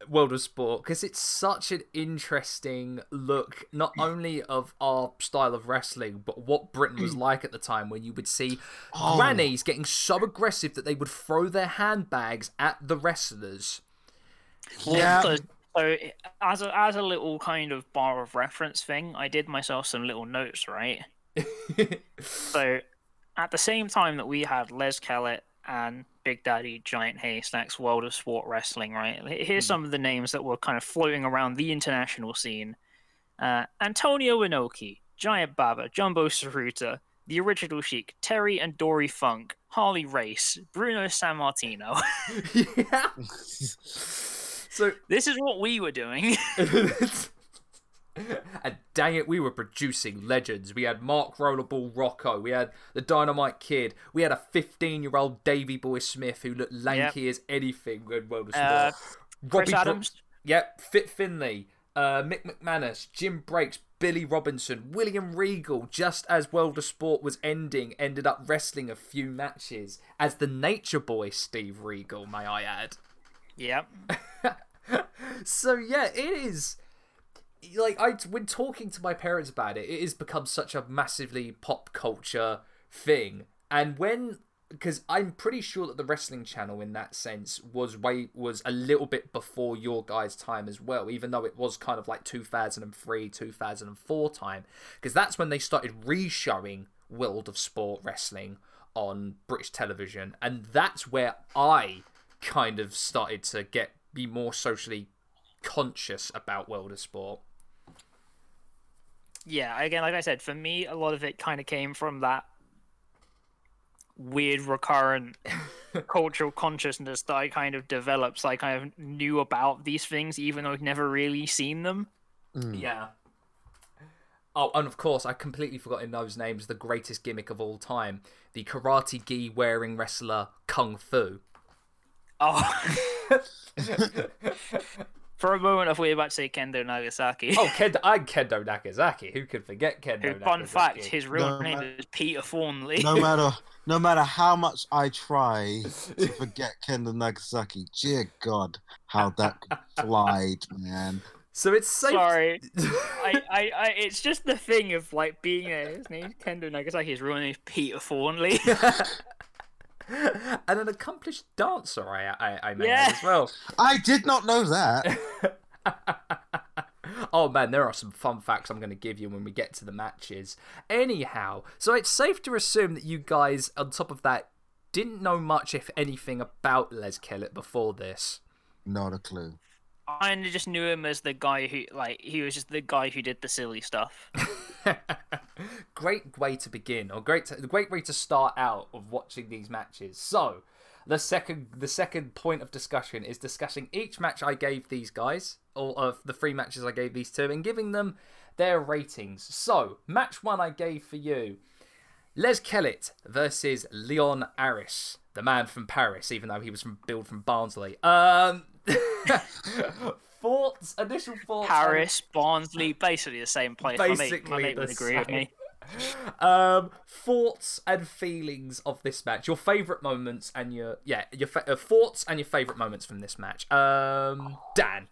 World of Sport because it's such an interesting look, not only of our style of wrestling, but what Britain was like at the time when you would see Oh. grannies getting so aggressive that they would throw their handbags at the wrestlers. Yeah. So, as a as a little kind of bar of reference thing, I did myself some little notes, right? <laughs> So at the same time that we had Les Kellett and Big Daddy Giant Haystacks World of Sport Wrestling, right? Here's some of the names that were kind of floating around the international scene. Uh, Antonio Inoki, Giant Baba, Jumbo Tsuruta, The Original Sheik, Terry and Dory Funk, Harley Race, Bruno Sammartino. <laughs> <laughs> yeah. So <laughs> this is what we were doing. <laughs> <laughs> and dang it, we were producing legends. We had Mark Rollerball Rocco. We had the Dynamite Kid. We had a 15 year old Davy Boy Smith who looked lanky as anything in World of Sport. Uh, Chris Bro- Adams. Yep, Fit Finlay, uh, Mick McManus, Jim Breaks, Billy Robinson, William Regal, just as World of Sport was ending, ended up wrestling a few matches as the Nature Boy Steve Regal, may I add. Yep. <laughs> so yeah, it is like I when talking to my parents about it, it has become such a massively pop culture thing. And when because I'm pretty sure that the wrestling channel in that sense was way was a little bit before your guys' time as well, even though it was kind of like 2003, 2004 time, because that's when they started re-showing World of Sport wrestling on British television, and that's where I kind of started to get be more socially conscious about World of Sport. yeah again like i said for me a lot of it kind of came from that weird recurrent <laughs> cultural consciousness that i kind of developed so i kind of knew about these things even though i've never really seen them mm. Yeah. Oh, and of course, I completely forgot in those names the greatest gimmick of all time: the karate gi wearing wrestler Kung Fu. Oh <laughs> for a moment i thought you were about to say kendo nagasaki Oh, Kendo, I'm Kendo Nagasaki. Who could forget Kendo who Nagasaki? fun fact his real No, name man. is peter thornley no matter no matter how much I try to <laughs> forget Kendo Nagasaki, dear God, how that glide, man. So it's safe. sorry <laughs> I, I, I, it's just the thing of like being a his name's Kendo Nagasaki. His real name is Peter Thornley. <laughs> and an accomplished dancer, I, I, I may Yeah. as well. <laughs> I did not know that. <laughs> oh man, there are some fun facts I'm going to give you when we get to the matches. Anyhow, so it's safe to assume that you guys, on top of that, didn't know much, if anything, about Les Kellett before this. Not a clue. I kinda just knew him as the guy who, like, he was just the guy who did the silly stuff. <laughs> great way to begin, or great, to, great way to start out of watching these matches. So, the second, the second point of discussion is discussing each match I gave these guys or of the three matches I gave these two and giving them their ratings. So, match one I gave for you Les Kellett versus Leon Arras, the man from Paris, even though he was from billed from Barnsley. Um, <laughs> <laughs> thoughts, initial thoughts. on- Paris, Barnsley, basically the same place. My mate, my Basically mate the would agree with me. um, thoughts and feelings of this match. Your favorite moments and your yeah, your fa- uh, thoughts and your favorite moments from this match. Um, Dan.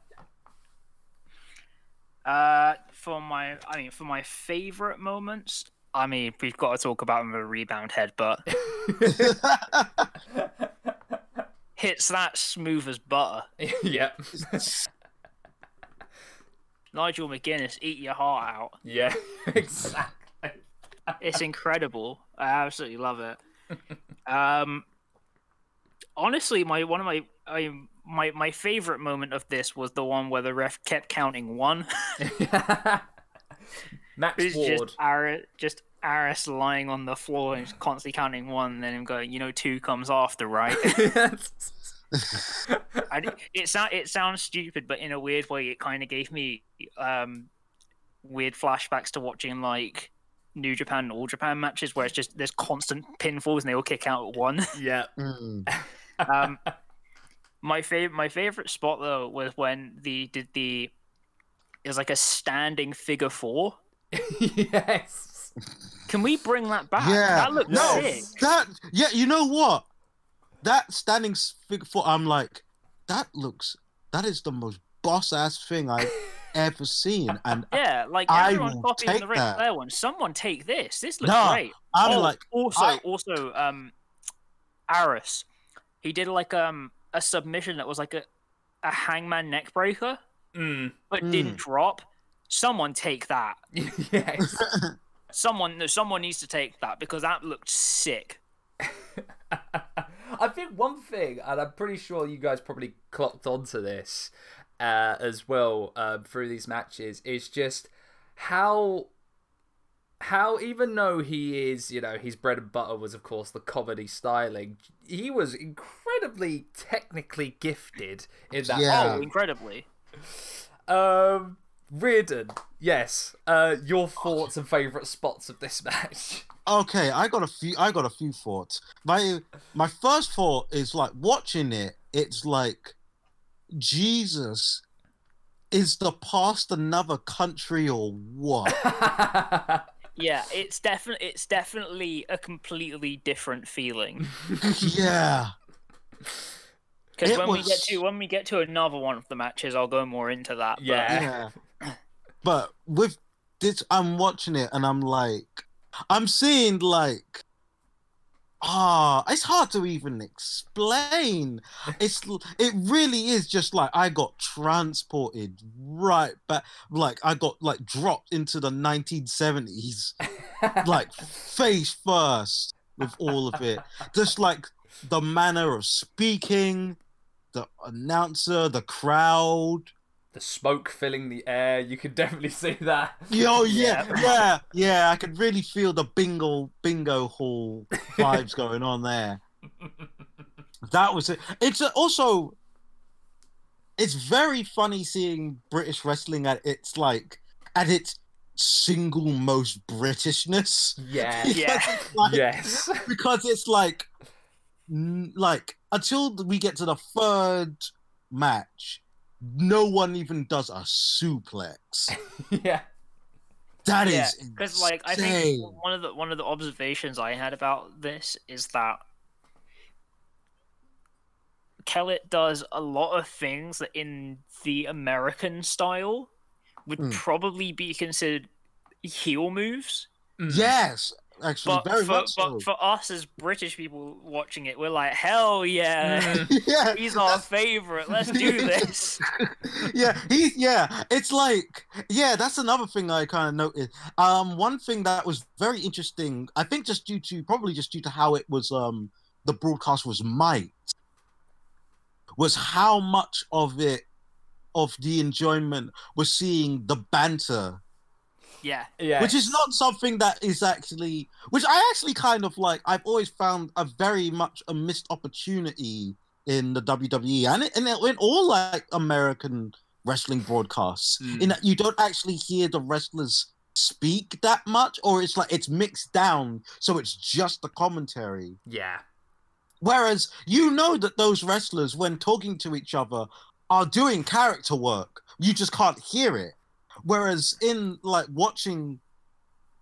Uh, for my, I mean, for my favorite moments, I mean, we've got to talk about him with a rebound headbutt. <laughs> Hits that smooth as butter. <laughs> yep. Nigel McGuinness, eat your heart out. yeah. <laughs> Exactly. It's incredible. I absolutely love it. Um, honestly, my one of my I, my my favorite moment of this was the one where the ref kept counting one. <laughs> Max It's Ward. just Arras, just Arras lying on the floor and constantly counting one, and then him going, you know, two comes after, right? <laughs> I, it sound it sounds stupid, but in a weird way, it kind of gave me um weird flashbacks to watching like New Japan and All Japan matches where it's just there's constant pinfalls and they all kick out at one. <laughs> yeah. Mm. Um, my favorite my favorite spot though was when the did the it was like a standing figure four. <laughs> yes. Can we bring that back? Yeah. that looked no, sick. that yeah, you know what? That standing figure four, I'm like, that looks that is the most boss ass thing I've <laughs> ever seen, and Yeah, like I everyone's will copying the take Ric. Flair one. Someone take this. This looks No, great. I'm Oh, like, also, I- also, um, Arras, he did like um a submission that was like a a hangman neck breaker, Mm. but Mm. didn't drop. Someone take that. <laughs> yes. Someone, no, someone needs to take that because that looked sick. <laughs> I think one thing, and I'm pretty sure you guys probably clocked onto this uh, as well um, through these matches, is just how how even though he is, you know, his bread and butter was of course the comedy styling, he was incredibly technically gifted in that. Yeah. Oh, incredibly. Um, Riordan, yes. Uh, your thoughts and favourite spots of this <laughs> match? okay, I got a few. I got a few thoughts. My my first thought is like watching it. It's like Jesus is the past another country or what? <laughs> Yeah, it's definitely it's definitely a completely different feeling. <laughs> yeah, Because It when we get to when we get to another one of the matches, I'll go more into that. but- Yeah. yeah. But with this, I'm watching it and I'm like, I'm seeing like, ah, it's hard to even explain. <laughs> It's it really is just like I got transported right back, like I got like dropped into the 1970s, <laughs> like face first with all of it. Just like the manner of speaking, the announcer, the crowd. The smoke filling the air, you could <laughs> definitely see that. Oh <laughs> yeah, yeah, yeah. I could really feel the bingo bingo hall vibes going on there. That was it. It's also, it's very funny seeing British wrestling at its like at its single most Britishness. Yeah. <laughs> Because Yeah. like- yes. because it's like, like until we get to the third match, no one even does a suplex. <laughs> yeah. That Yeah, is because like I think one of the one of the observations I had about this is that Kellett does a lot of things that in the American style would Hmm. probably be considered heel moves. Mm. Yes, actually, But very for, much so. for us as British people watching it, we're like, hell yeah, <laughs> yeah, he's our favorite. Let's do <laughs> this. <laughs> yeah, he, yeah. It's like, yeah, that's another thing I kind of noticed. Um, one thing that was very interesting, I think, just due to probably just due to how it was, um, the broadcast was mic'd, was how much of it, of the enjoyment, was seeing the banter Yeah, Yeah. which is not something that is actually which i actually kind of like i've always found a very much a missed opportunity in the wwe and, it, and in all like american wrestling broadcasts Mm. in that you don't actually hear the wrestlers speak that much, or it's like it's mixed down, so it's just the commentary. Yeah. Whereas you know that those wrestlers, when talking to each other, are doing character work. You just can't hear it. Whereas in like watching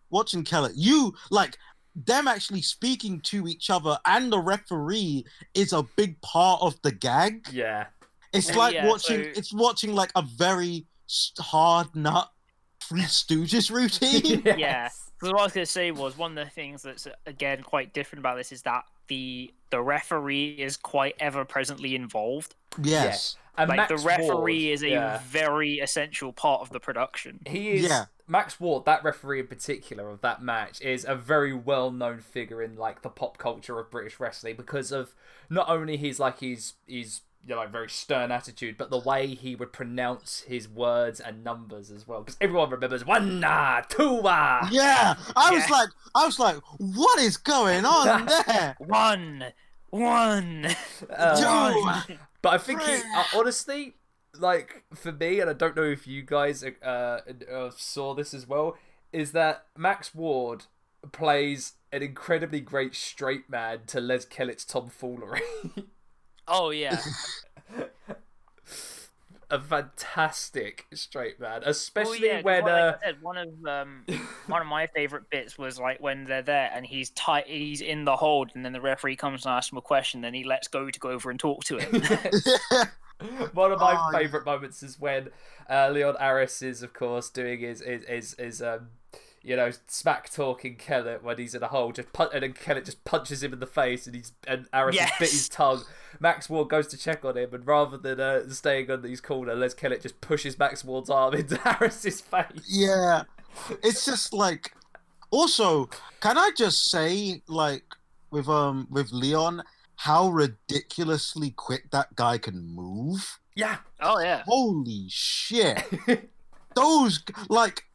watching Kelly, you like them actually speaking to each other and the referee is a big part of the gag. Yeah. It's like yeah, watching so- it's watching like a very hard nut Three Stooges <laughs> routine. Yeah. Because what I was going to say was one of the things that's again quite different about this is that the the referee is quite ever presently involved. yes. And like Max the referee Ward, is a yeah. very essential part of the production. He is Yeah. Max Ward, that referee in particular of that match, is a very well known figure in like the pop culture of British wrestling because of not only his like his his you know like very stern attitude, but the way he would pronounce his words and numbers as well. Because everyone remembers one ah, two ah. Yeah. I was like I was like, what is going on <laughs> there? One, one. <laughs> Uh, Two. But I think he, uh, honestly, like for me, and I don't know if you guys uh, uh, saw this as well, is that Max Ward plays an incredibly great straight man to Les Kellett's tomfoolery. <laughs> Oh yeah. A fantastic straight man, Well, especially yeah, 'cause when like uh, I said, one of um, <laughs> one of my favorite bits was like when they're there and he's tight, he's in the hold, and then the referee comes and asks him a question, then he lets go to go over and talk to him. <laughs> <laughs> One of my Oh, yeah. favourite moments is when uh, Leon Arras is, of course, doing his his his, his um, you know, smack talking Kellett when he's in a hole, just pun- and then Kellett just punches him in the face, and he's and Arras has bit his tongue. Max Ward goes to check on him, and rather than uh, staying on his corner, Les Kellett just pushes Max Ward's arm <laughs> into Arras's face. yeah. It's just like also, can I just say, like, with um with Leon, how ridiculously quick that guy can move? Yeah, oh yeah. Holy shit. <laughs> Those like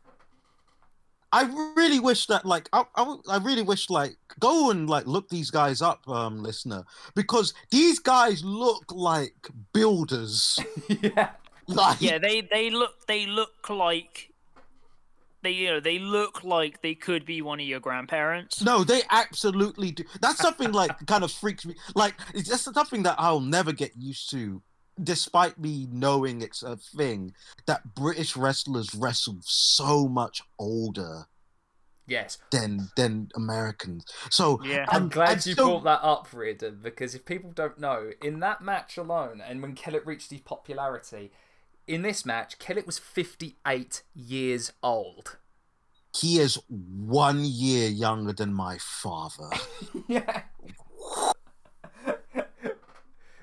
I really wish that like I, I, I really wish like go and like look these guys up um listener because these guys look like builders. <laughs> Yeah, like Yeah, they they look they look like they you know they look like they could be one of your grandparents. no they absolutely do. That's something like kind of freaks me like it's just something that I'll never get used to despite me knowing it's a thing that British wrestlers wrestle so much older yes. than than Americans so Yeah. I'm And- glad and you so- brought that up, Riordan, because if people don't know, in that match alone, and when Kellett reached his popularity, in this match, Kellett was 58 years old. he is one year younger than my father. <laughs> yeah. <laughs>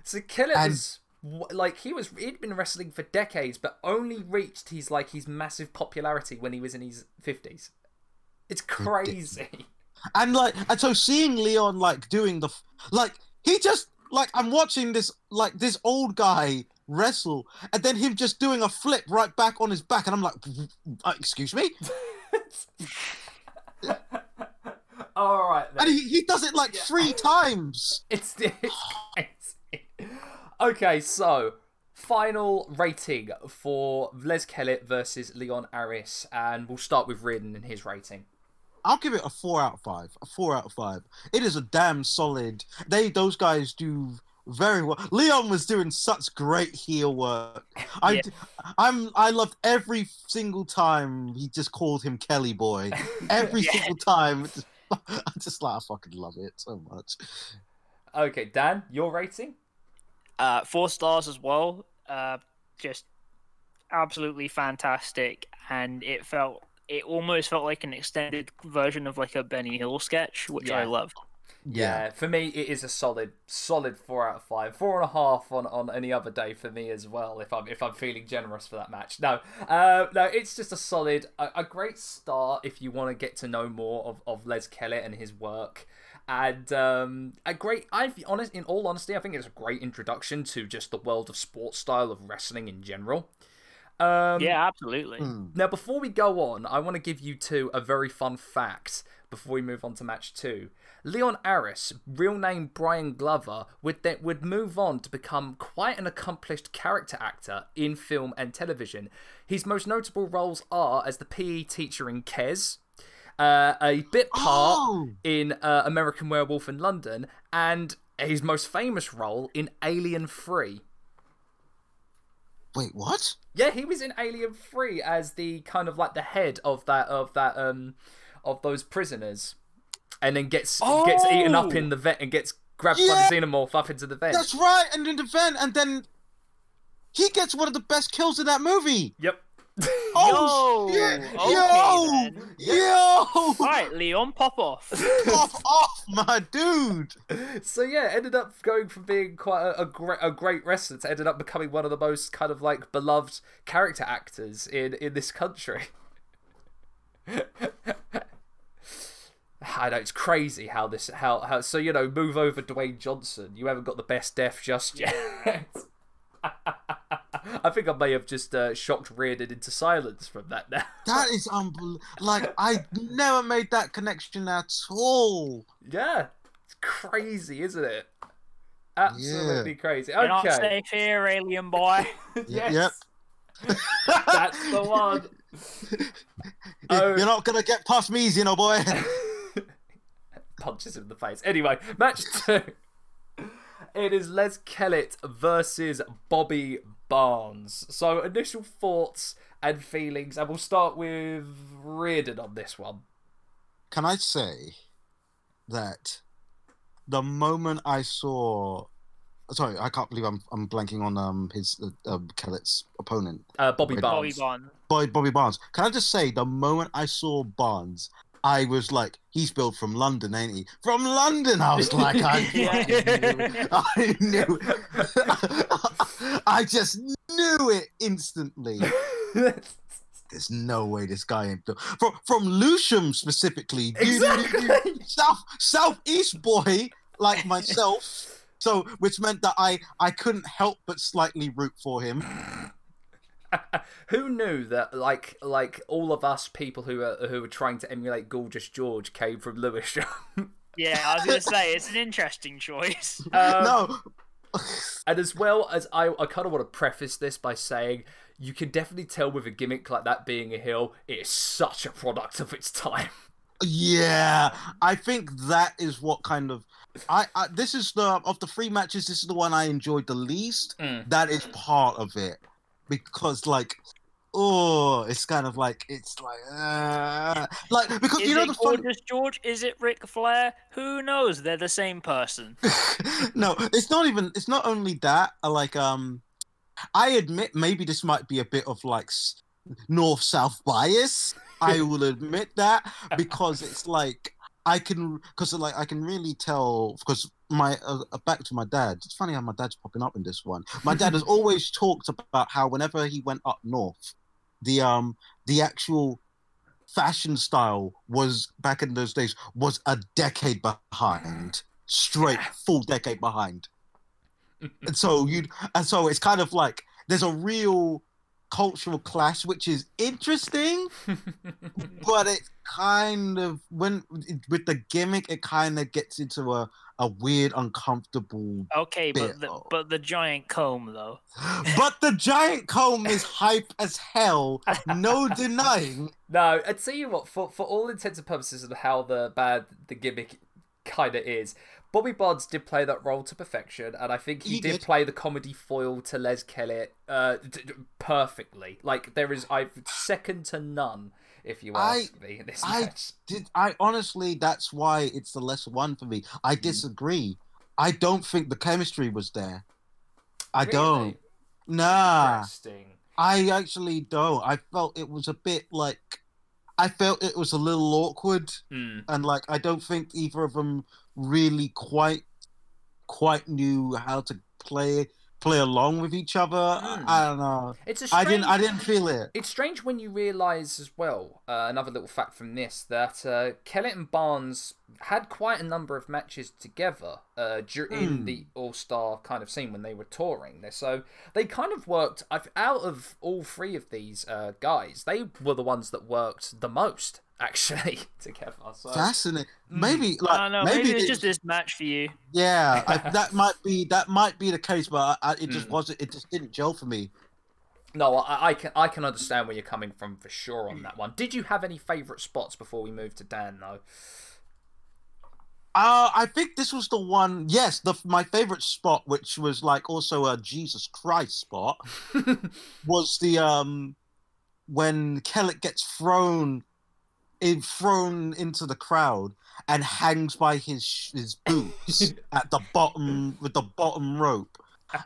so Kellett And- was w- like he was he'd been wrestling for decades, but only reached his like his massive popularity when he was in his 50s. It's crazy. And like, and so seeing Leon like doing the, like he just like I'm watching this like this old guy wrestle, and then him just doing a flip right back on his back, and I'm like, uh, excuse me, <laughs> All right. Then. and he, he does it like Yeah. three times. <laughs> It's, it's. Okay, so final rating for Les Kellett versus Leon Arras, and we'll start with Riordan and his rating. I'll give it a four out of five. A four out of five. It is a damn solid. They those guys do very well. Leon was doing such great heel work. <laughs> I, Yeah. I'm I loved every single time he just called him Kelly Boy. <laughs> Every Yeah. single time. <laughs> I just like I fucking love it so much. Okay, Dan, your rating? Uh, four stars as well. Uh, just absolutely fantastic, and it felt it almost felt like an extended version of like a Benny Hill sketch, which I Yeah. Yeah, for me it is a solid, solid four out of five. Four and a half on, on any other day for me as well. If I'm if I'm feeling generous for that match. No, uh, no, it's just a solid, a, a great start if you want to get to know more of, of Les Kellett and his work. And um, a great, I honest, in all honesty, I think it's a great introduction to just the world of sports style of wrestling in general. Um, yeah, absolutely. Hmm. Now, before we go on, I want to give you two a very fun fact before we move on to match two. Leon Arras, real name Brian Glover, would then would move on to become quite an accomplished character actor in film and television. His most notable roles are as the PE teacher in Kes, uh, a bit part Oh! in uh, American Werewolf in London, and his most famous role in Alien 3. Wait, what? Yeah, he was in Alien 3 as the kind of like the head of that of that um of those prisoners. And then gets gets eaten up Oh! in the vent and gets grabbed by Yeah! the xenomorph up into the vent. That's right, and in the vent, and then he gets one of the best kills in that movie. Yep. Oh Yo, shit! okay Yo! then. Yo! All right, Leon, pop off. <laughs> pop off, my dude. So yeah, ended up going from being quite a, a great a great wrestler to ended up becoming one of the most kind of like beloved character actors in in this country. <laughs> I know it's crazy how this how how so you know move over Dwayne Johnson. You haven't got the best death just yet. <laughs> <laughs> I think I may have just uh, shocked Riordan into silence from that now. <laughs> That is unbelievable. Like I never made that connection at all. yeah, it's crazy, isn't it? Absolutely crazy. Okay. You're not safe here, alien boy. <laughs> yes, Yep. that's the one. Oh. You're not gonna get past me, Xeno boy. punches him in the face. Anyway, match two. It is Les Kellett versus Bobby Barnes. So, initial thoughts and feelings, and we'll start with Riordan on this one. Can I say that the moment I saw, sorry, I can't believe I'm I'm blanking on um his uh, um, Kellett's opponent, Uh, Bobby Bobby Barnes. Bobby Bond. Boy, Bobby Barnes. Can I just say the moment I saw Barnes, I was like, he's built from London, ain't he? From London, I was like, I <laughs> knew. I knew. <laughs> I just knew it instantly. <laughs> There's no way this guy ain't built from from Lewisham specifically. exactly. South southeast boy like myself. So, which meant that I I couldn't help but slightly root for him. <laughs> Who knew that, like, like all of us people who are who were trying to emulate Gorgeous George came from Lewisham? Yeah, I was gonna say it's an interesting choice. <laughs> Um, no, And as well as I, I kind of want to preface this by saying you can definitely tell with a gimmick like that being a hill, it is such a product of its time. Yeah, I think that is what kind of I, I this is the of the three matches. This is the one I enjoyed the least. Mm. That is part of it because like. Oh, it's kind of like it's like, uh, like because Is you know the fun. Gorgeous George? Is it Ric Flair? Who knows? They're the same person. <laughs> no, it's not even. It's not only that. uh, Like, um, I admit maybe this might be a bit of like north south bias. I <laughs> will admit that because it's like I can because like I can really tell because my uh, uh, back to my dad. It's funny how my dad's popping up in this one. My dad has <laughs> always talked about how whenever he went up north, the um the actual fashion style was back in those days was a decade behind straight full decade behind <laughs> and so you and so it's kind of like there's a real cultural clash which is interesting <laughs> but it kind of when with the gimmick it kind of gets into a, a weird uncomfortable Okay, but the, Bill. but the giant comb though. <gasps> but the giant comb is hype as hell no <laughs> denying No, I tell you what, for for all intents and purposes of how the bad the gimmick kind of is, Bobby Barnes did play that role to perfection, and I think he, He did, did. play the comedy foil to Les Kellett uh, d- d- perfectly. Like there is, I second to none, if you I- ask me. <laughs> This I match. did I honestly that's why it's the lesser one for me. I Mm. disagree. I don't think the chemistry was there. I Really? don't. Nah. Interesting. I actually don't. I felt it was a bit like I felt it was a little awkward Hmm. and like I don't think either of them really quite quite knew how to play play along with each other. Mm. I, I don't know. It's a I strange... didn't. I didn't feel it. It's strange when you realise as well, uh, another little fact from this, that uh, Kellett and Barnes had quite a number of matches together uh, dur- in Hmm. the All Star kind of scene when they were touring. So they kind of worked, out of all three of these uh, guys, they were the ones that worked the most, actually, <laughs> together. So, Fascinating. Mm. Maybe I like don't know. maybe, Maybe, it's just this match for you. yeah. I, <laughs> that might be that might be the case, but I, I, it just Mm. wasn't. It just didn't gel for me. no, I, I, can, I can understand where you're coming from for sure on that one. Did you have any favourite spots before we move to Dan, though? Uh, I think this was the one. Yes, the my favorite spot, which was like also a Jesus Christ spot, <laughs> was the um when Kellett gets thrown in thrown into the crowd and hangs by his his boots <laughs> at the bottom with the bottom rope.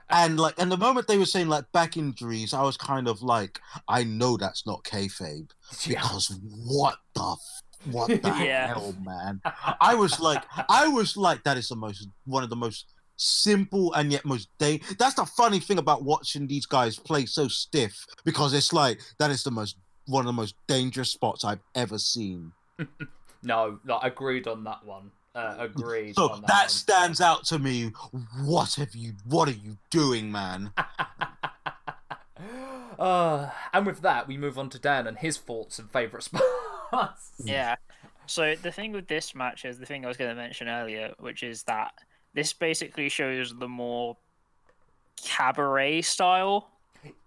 And like, and the moment they were saying like back injuries, I was kind of like, I know that's not kayfabe <laughs> because what the f- what the <laughs> Yeah. hell, man? I was like, I was like, that is the most one of the most simple and yet most day. That's the funny thing about watching these guys play so stiff because it's like that is the most one of the most dangerous spots I've ever seen. <laughs> No, no, agreed on that one. Uh, agreed. So on that, that one. stands out to me. What have you? What are you doing, man? <laughs> uh, and with that, we move on to Dan and his thoughts and favourite <laughs> spots. Yeah. So the thing with this match is the thing I was going to mention earlier, which is that this basically shows the more cabaret style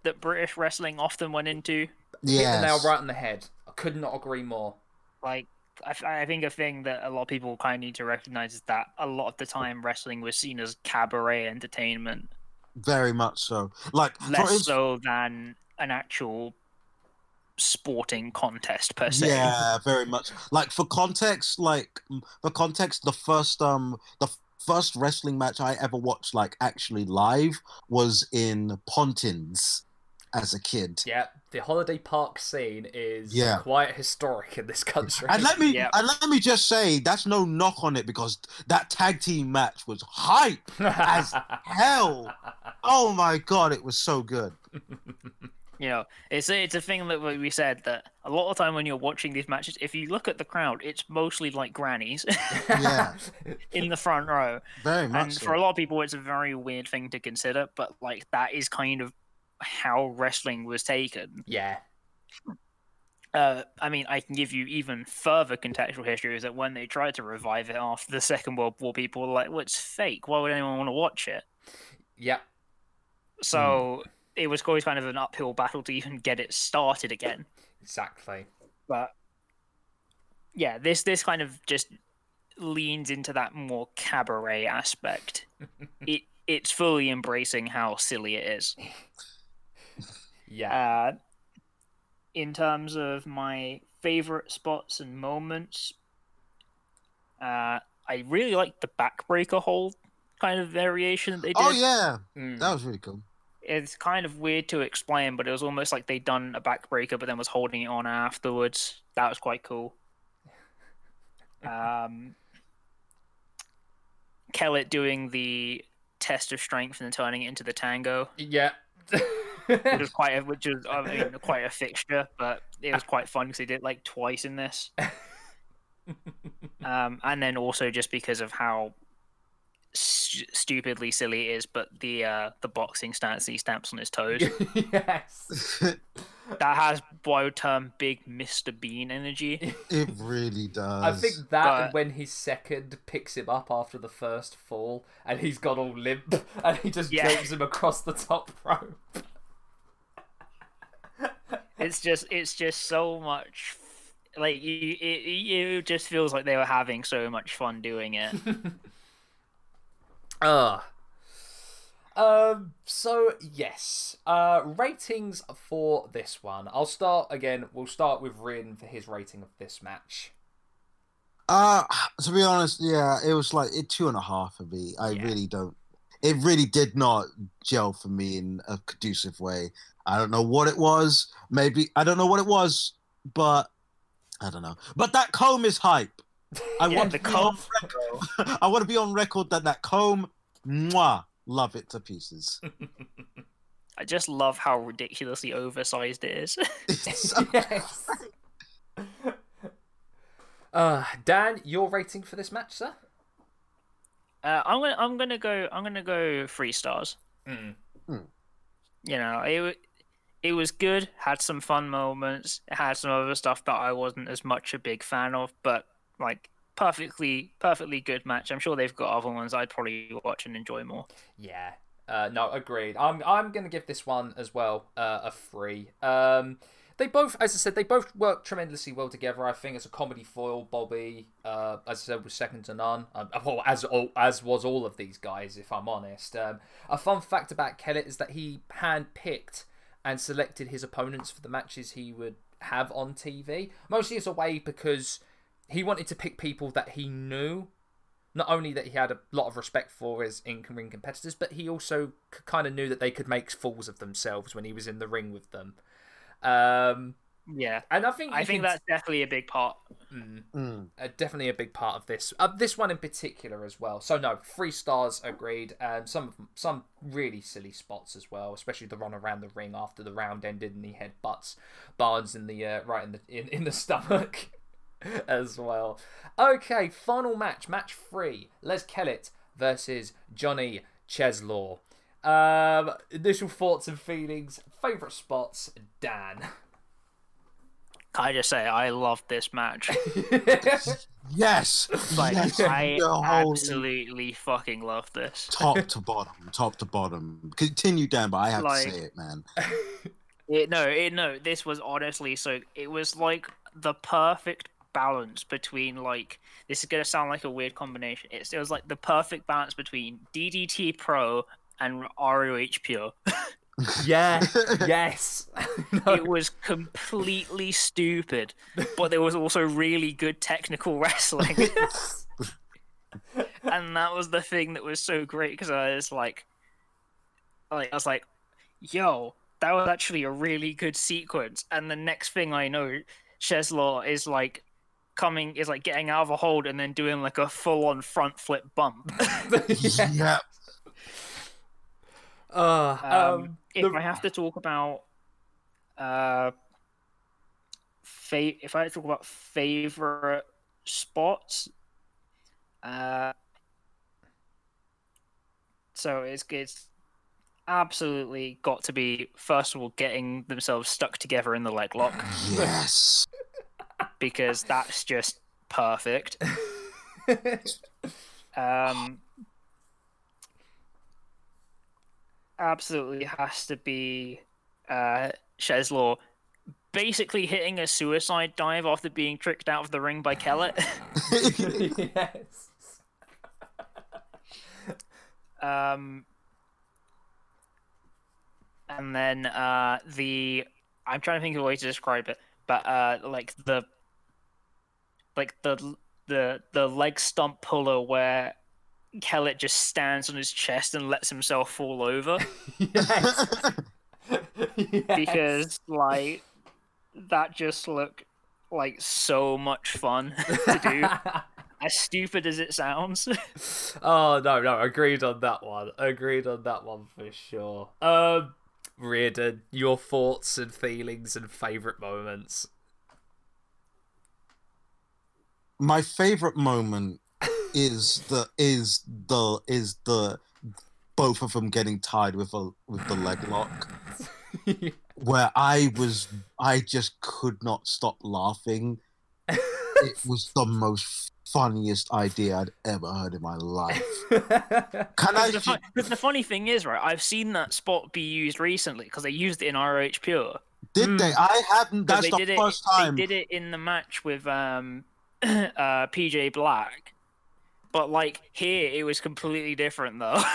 that British wrestling often went into. Hit the nail right on the head. I could not agree more. Like, I, th- I think a thing that a lot of people kind of need to recognize is that a lot of the time wrestling was seen as cabaret entertainment, Very much so. Like less instance, so than an actual sporting contest per se. Yeah, <laughs> very much. Like for context, like for context, the first um the f- first wrestling match I ever watched like actually live was in Pontins as a kid. Yeah, the holiday park scene is Yeah. quite historic in this country. And let me <laughs> Yep. and let me just say that's no knock on it because that tag team match was hype as <laughs> hell. Oh my god, it was so good. <laughs> You know, it's a, it's a thing that we said that a lot of time when you're watching these matches, if you look at the crowd, it's mostly like grannies Yeah. in the front row. Very much. And so. for a lot of people, it's a very weird thing to consider, but like that is kind of how wrestling was taken. yeah. Uh, I mean, I can give you even further contextual history is that when they tried to revive it after the Second World War, people were like, well, it's fake. Why would anyone want to watch it? Yeah. So it was always kind of an uphill battle to even get it started again. Exactly. but yeah, this this kind of just leans into that more cabaret aspect. <laughs> it it's fully embracing how silly it is. <laughs> Yeah. Uh, in terms of my favorite spots and moments, uh, I really like the backbreaker hold kind of variation that they did. Oh yeah, Mm. that was really cool. It's kind of weird to explain, but it was almost like they'd done a backbreaker, but then was holding it on afterwards. That was quite cool. <laughs> Um, Kellett doing the test of strength and then turning it into the tango, Yeah. <laughs> which was <laughs> quite a, which was I mean quite a fixture, but it was quite fun because they did it like twice in this. <laughs> Um, and then also just because of how st- stupidly silly it is, but the uh, the boxing stance he stamps on his toes <laughs> yes. that has what I would term big Mr. Bean energy. it really does. I think that But- when his second picks him up after the first fall and he's got all limp and he just Yeah. drapes him across the top rope. It's just it's just so much like you it, it just feels like they were having so much fun doing it. <laughs> <laughs> Uh um so yes. Uh ratings for this one. I'll start again, we'll start with Rin for his rating of this match. Uh to be honest, yeah, it was like it two and a half for me. I Yeah. really don't. It really did not gel for me in a conducive way. I don't know what it was. Maybe I don't know what it was, but I don't know. But that comb is hype. I Yeah, want the to be on comb- record. <laughs> I want to be on record that that comb, mwah, love it to pieces. <laughs> I just love how ridiculously oversized it is. <laughs> It's so- yes. Uh, Dan, your rating for this match, sir? Uh, I'm gonna I'm gonna go I'm gonna go three stars. Mm. You know, it wa- it was good. Had some fun moments. Had some other stuff that I wasn't as much a big fan of, but like perfectly perfectly good match. I'm sure they've got other ones I'd probably watch and enjoy more. Yeah. Uh, no, agreed. I'm I'm gonna give this one as well uh, a three. Um, they both, as I said, they both work tremendously well together. I think as a comedy foil, Bobby, uh, as I said, was second to none. Uh, well, as all, as was all of these guys, if I'm honest. Um, a fun fact about Kellett is that he handpicked and selected his opponents for the matches he would have on TV, mostly as a way because he wanted to pick people that he knew not only that he had a lot of respect for his in-ring competitors, but he also kind of knew that they could make fools of themselves when he was in the ring with them. Um, Yeah, and I think I think can- that's definitely a big part. Mm, Mm. uh, definitely a big part of this. Uh, this one in particular as well. So no, three stars agreed. And some them- some really silly spots as well, especially the run around the ring after the round ended and he had butts, Barnes in the uh, right in the in, in the <laughs> stomach as well. Okay, final match, match three. Les Kellett versus Johnny Czeslaw. Um, initial thoughts and feelings, favorite spots, Dan. <laughs> Can I just say I love this match. <laughs> Yes, Like yes, I the whole absolutely fucking love this. top to bottom, top to bottom. Continue, Dan, but I have Like- to say it, man. <laughs> It, no, it, no, this was honestly so. It was like the perfect balance between like this is gonna sound like a weird combination. It's, it was like the perfect balance between DDT Pro and ROH Pure. <laughs> yeah, yes. <laughs> No. It was completely stupid, but there was also really good technical <laughs> wrestling, and that was the thing that was so great because I was like, like I was like, yo, that was actually a really good sequence. And the next thing I know, Czeslaw is like coming, is like getting out of a hold and then doing like a full on front flip bump. <laughs> yeah. yeah. Uh, Um, um, if the- I have to talk about, uh, fa- if I have to talk about favorite spots, uh, so it's it's absolutely got to be first of all getting themselves stuck together in the leg lock <sighs> Yes. because that's just perfect. <laughs> Um, absolutely has to be uh, Czeslaw basically hitting a suicide dive after being tricked out of the ring by Kellett. yes. <laughs> um, and then uh, the I'm trying to think of a way to describe it, but uh, like the like the the the leg stump puller where Kellett just stands on his chest and lets himself fall over. <laughs> yes. <laughs> because like that just looked like so much fun <laughs> to do as stupid as it sounds oh no, no, agreed on that one. Agreed on that one for sure. Um, Riordan, your thoughts and feelings and favorite moments. My favorite moment is the is the is the both of them getting tied with a with the leg lock. <laughs> where I was, I just could not stop laughing. It <laughs> was the most funniest idea I'd ever heard in my life. <laughs> Can I? the, fun- the funny thing is right i've seen that spot be used recently because they used it in roh pure Did they? I haven't. That's they the did first it time. they did it in the match with um <clears throat> uh pj black but like here it was completely different though <laughs>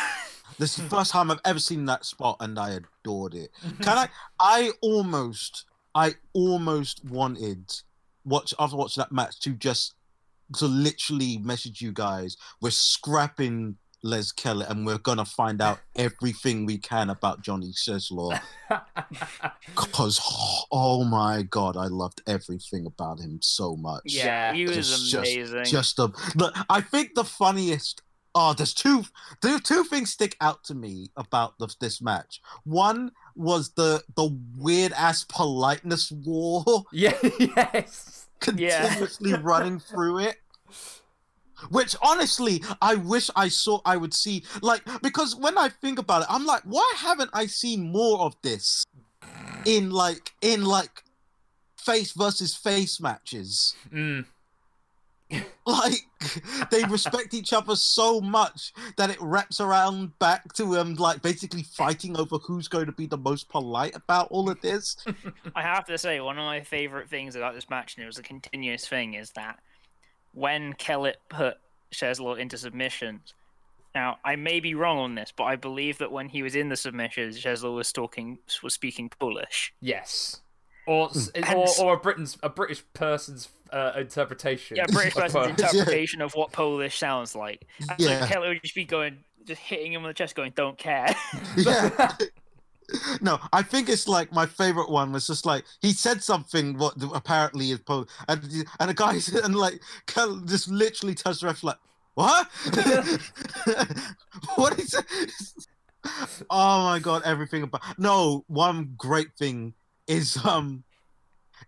This is the first time I've ever seen that spot, and I adored it. <laughs> Can I? I almost, I almost wanted watch after watching that match to just to literally message you guys. We're scrapping Les Kellett, and we're gonna find out everything we can about Johnny Czeslaw. Because <laughs> oh my god, I loved everything about him so much. yeah he was Just- just- amazing Just a, the, I think the funniest Oh, there's two. There two things stick out to me about the, this match. One was the the weird ass politeness war Yeah, <laughs> yes. continuously running through it. Which honestly, I wish I saw. I would see like because when I think about it, I'm like, why haven't I seen more of this in like in like face versus face matches? Mm. <laughs> like they respect each other so much that it wraps around back to um like basically fighting over who's going to be the most polite about all of this. <laughs> I have to say, one of my favorite things about this match, and it was a continuous thing, is that when Kellett put Czeslaw into submissions. Now, I may be wrong on this, but I believe that when he was in the submissions, Czeslaw was talking was speaking Polish. Yes. Or, s- And or, or a Britain's a British person's uh, interpretation. Yeah, British <laughs> of person's Polish. interpretation of what Polish sounds like. And Yeah. so Kellett would just be going, just hitting him on the chest, going, "Don't care." yeah. <laughs> <laughs> No, I think it's like my favorite one was just like he said something what apparently is po- and and a guy <laughs> and like just literally touched the ref like what? <laughs> what is it? Oh my god, everything about no one great thing is um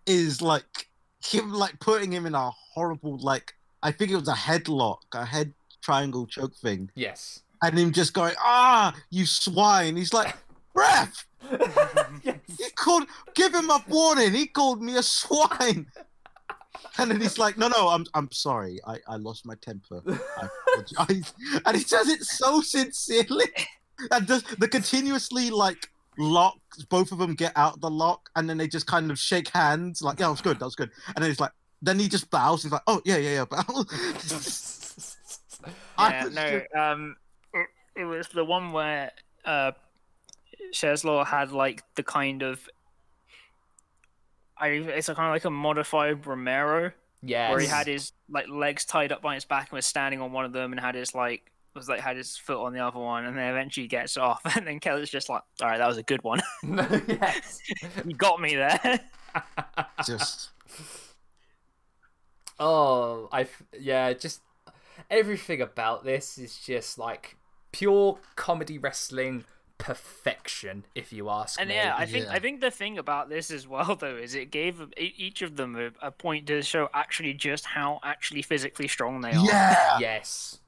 is like him like putting him in a horrible like I think it was a headlock, a head triangle choke thing Yes. and him just going, "Ah, you swine!" He's like, "Ref, yes. <laughs> he called, give him a warning. He called me a swine." And then he's like, "No, no, I'm, I'm sorry. I, I lost my temper. I apologize." <laughs> And he says it so sincerely, and just the continuously like lock. Both of them get out the lock, and then they just kind of shake hands, like, "Yeah, that was good. That was good." And then he's like, then he just bows. He's like, "Oh yeah, yeah, yeah." Bow. <laughs> I yeah, was no, just- um, it, it was the one where uh, Czeslaw had like the kind of, I it's a kind of like a modified Romero yes. where he had his like legs tied up by his back and was standing on one of them and had his like was like had his foot on the other one and then eventually gets off <laughs> and then Kelly's just like, all right, that was a good one. yes. <laughs> <laughs> you got me there. just Oh, I yeah, just everything about this is just like pure comedy wrestling perfection, if you ask And me. yeah, I think Yeah. I think the thing about this as well though is it gave e- each of them a, a point to show actually just how actually physically strong they are. yeah. <laughs> yes.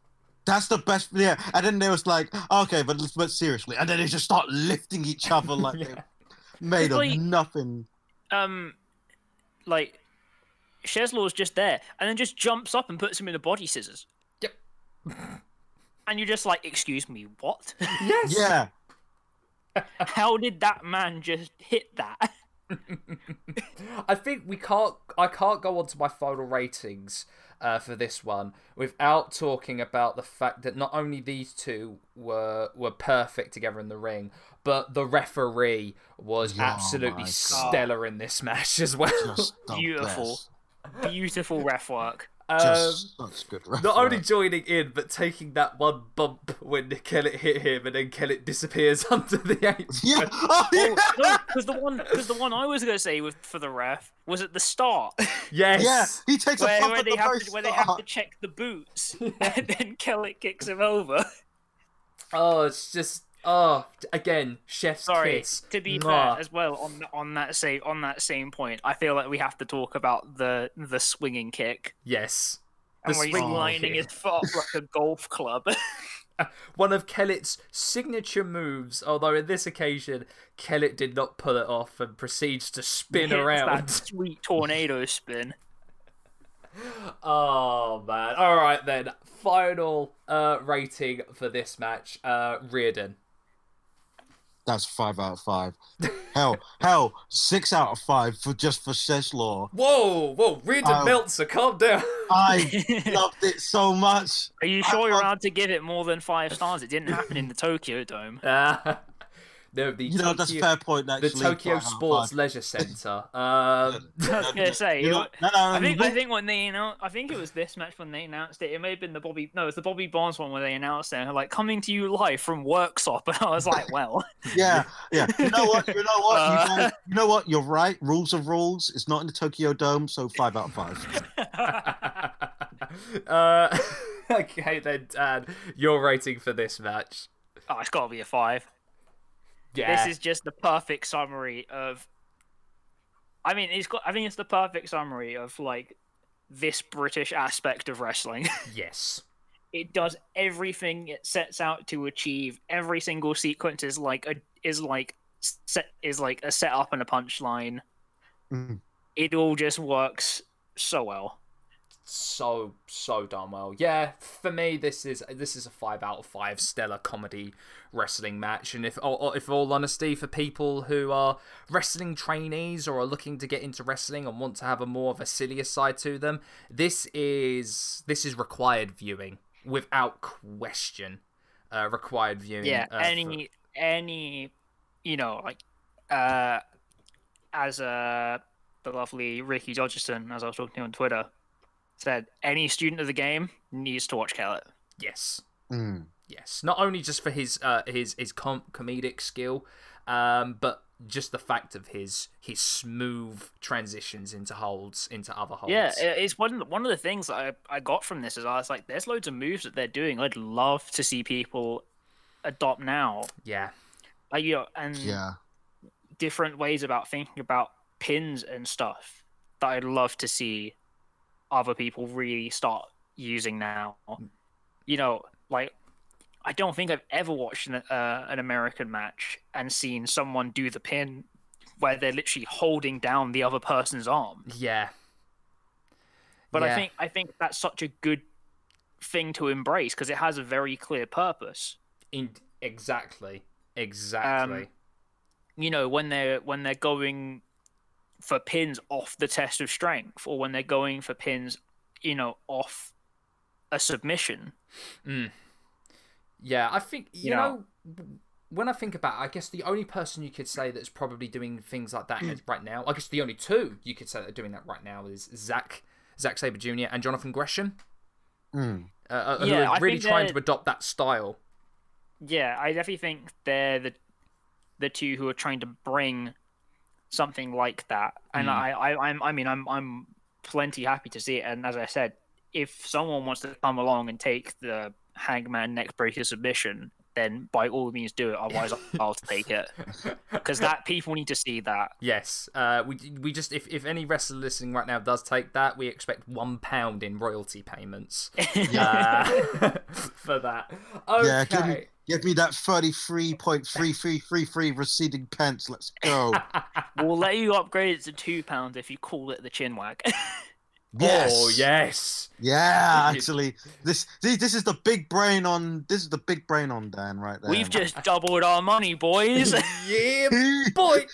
That's the best. Yeah, and then there was like, okay, but but seriously, and then they just start lifting each other <laughs> like Yeah. they're made of Like- nothing. Um, like Czeslaw's just there and then just jumps up and puts him in the body scissors. Yep. And you're just like, excuse me, what? <laughs> Yes. Yeah, How did that man just hit that? <laughs> I think we can't. I can't go on to my final ratings uh, for this one without talking about the fact that not only these two were were perfect together in the ring, but the referee was Oh absolutely stellar in this match as well. Beautiful. best. Beautiful ref work. Um, Just such good. not only joining in, but taking that one bump when Kellett hit him, and then Kellett disappears <laughs> under the <laughs> apron. yeah, oh, yeah, no, because the one, because the one I was gonna say with for the ref was at the start, <laughs> Yes. yeah. He takes a where, bump where at they the have very to, where they have to check the boots, and then Kellett kicks him over. Oh, it's just oh again, chef's Sorry, kiss. to be Mwah. fair as well on on that same on that same point, I feel like we have to talk about the the swinging kick Yes. and The where he's lining his foot up like a golf club. <laughs> One of Kellett's signature moves, although in this occasion, Kellett did not pull it off and proceeds to spin around. that <laughs> sweet tornado spin. <laughs> Oh man. Alright then. Final uh rating for this match. Uh Riordan. That's five out of five. <laughs> hell, hell, six out of five for just for Czeslaw. Whoa, whoa, Riordan Oh. Meltzer, calm down. I <laughs> loved it so much. Are you I- sure you're I- allowed to give it more than five stars? It didn't happen in the Tokyo Dome. Uh, <laughs> no, the You know, that's a Tokyo, fair point. the Tokyo Five out of Sports five. Leisure Centre. <laughs> Um, I was gonna say, You know, no, no, I think I think when they announced, I think it was this match when they announced it. It may have been the Bobby, no, it was the Bobby Barnes one where they announced it, and like coming to you live from Worksop, <laughs> and I was like, well, yeah, yeah. You know what? You know what? Uh. you, guys, you know what? You're right. Rules of rules. It's not in the Tokyo Dome, so five out of five. <laughs> uh, okay, then, Dan, your rating for this match. Oh, it's got to be a five. Yeah. This is just the perfect summary of. I mean, it's got. I think it's the perfect summary of like this British aspect of wrestling. <laughs> Yes. it does everything it sets out to achieve. Every single sequence is like a is like set is like a setup and a punchline. Mm. It all just works so well. So so done well. Yeah, for me, this is this is a five out of five stellar comedy wrestling match. And if, or, or if all honesty, for people who are wrestling trainees or are looking to get into wrestling and want to have a more of a sillier side to them, this is this is required viewing without question. Uh, required viewing. Yeah, uh, any for- any you know like uh as uh the lovely Ricky Dodgerson, as I was talking to on Twitter, said any student of the game needs to watch Kellett. yes. Mm. Yes, not only just for his uh, his his com- comedic skill, um, but just the fact of his his smooth transitions into holds into other holds. Yeah, it's one one of the things that I, I got from this is I was like, there's loads of moves that they're doing. I'd love to see people adopt now. yeah, Like you know, and Yeah. different ways about thinking about pins and stuff that I'd love to see other people really start using now. You know, like I don't think I've ever watched an, uh, an American match and seen someone do the pin where they're literally holding down the other person's arm. yeah, But Yeah. I think I think that's such a good thing to embrace because it has a very clear purpose. in exactly, exactly. Um, You know, when they're when they're going for pins off the test of strength, or when they're going for pins, you know, off a submission. yeah, I think you You know. When I think about, it, I guess the only person you could say that's probably doing things like that right now, I guess the only two you could say that are doing that right now is Zack, Zack Sabre Jr. and Jonathan Gresham, Mm. uh, uh, Yeah, who I are really trying to they're- adopt that style. Yeah, I definitely think they're the the two who are trying to bring something like that, and Mm. I, I, I'm, I mean, I'm, I'm plenty happy to see it. And as I said, if someone wants to come along and take the Hangman neckbreaker submission, then by all means do it. Otherwise, I'll <laughs> take it because that people need to see that. Yes, uh, we we just if, if any wrestler listening right now does take that, we expect one pound in royalty payments <laughs> uh, <laughs> for that. Okay, Yeah, give me, give me that 33.3333 receding pence. Let's go. we'll let you upgrade it to two pounds if you call it the chinwag. Yes. Oh yes, Yeah, actually, this this this is the big brain on this is the big brain on Dan right there. We've just doubled our money, boys. <laughs> yeah, boy.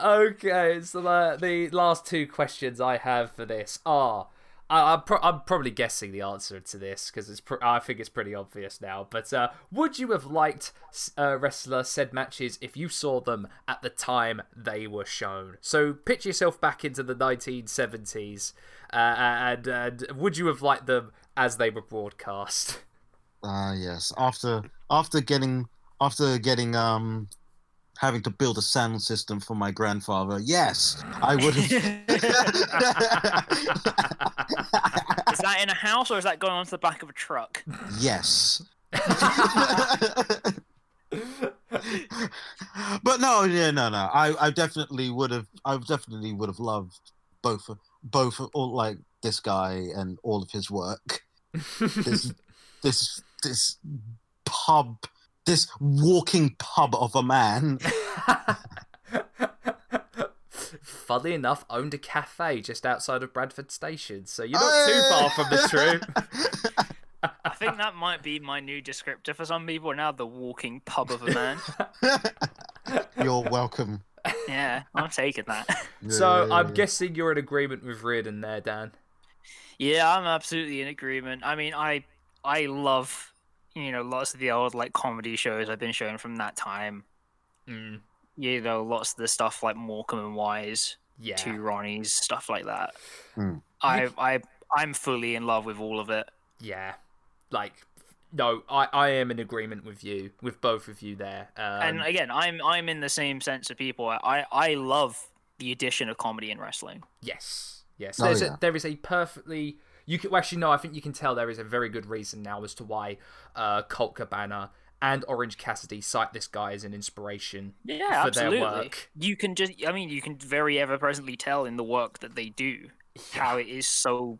Okay, so the, the last two questions I have for this are. I, I'm, pro- I'm probably guessing the answer to this because it's pr- I think it's pretty obvious now. But uh, would you have liked uh, wrestler said matches if you saw them at the time they were shown? So picture yourself back into the 1970s, uh, and, and would you have liked them as they were broadcast? Ah, yes. After after getting after getting um having to build a sound system for my grandfather, yes, I would have. <laughs> Is that in a house or is that going onto the back of a truck? yes. <laughs> but no, yeah, no, no. I, I definitely would have. I definitely would have loved both, both, all like this guy and all of his work. This, <laughs> this, this pub, this walking pub of a man. <laughs> Funnily enough, owned a cafe just outside of Bradford Station, so you're not too oh, far from the truth. <laughs> I think that might be my new descriptor for some people now the walking pub of a man. You're welcome. Yeah, I'm taking that. <laughs> So I'm guessing you're in agreement with Riordan there, Dan. Yeah, I'm absolutely in agreement. I mean, I I love you know lots of the old like comedy shows I've been shown from that time. Mm, You know, lots of the stuff like Morecambe and Wise, yeah. Two Ronnies, stuff like that. Hmm. I I I'm fully in love with all of it. Yeah. Like, no, I, I am in agreement with you, with both of you there. Um, and again, I'm I'm in the same sense of people. I I love the addition of comedy in wrestling. yes, yes. Oh, There's yeah. a, there is a perfectly You can well, actually no, I think you can tell there is a very good reason now as to why uh, Colt Cabana and Orange Cassidy cite this guy as an inspiration Yeah, for absolutely. their work. You can just, I mean, you can very ever presently tell in the work that they do how it is so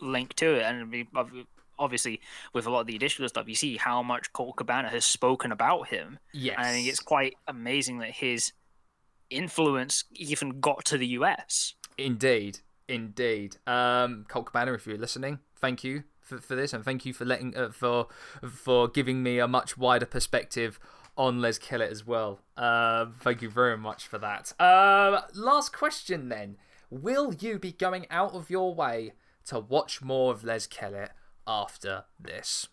linked to it. And I mean, ob- obviously, with a lot of the additional stuff, you see how much Colt Cabana has spoken about him. Yes, And I think it's quite amazing that his influence even got to the US. Indeed, indeed. Um, Colt Cabana, if you're listening, thank you for, for this, and thank you for letting uh, for for giving me a much wider perspective on Les Kellett as well. Um, thank you very much for that. Um, last question then: Will you be going out of your way to watch more of Les Kellett after this?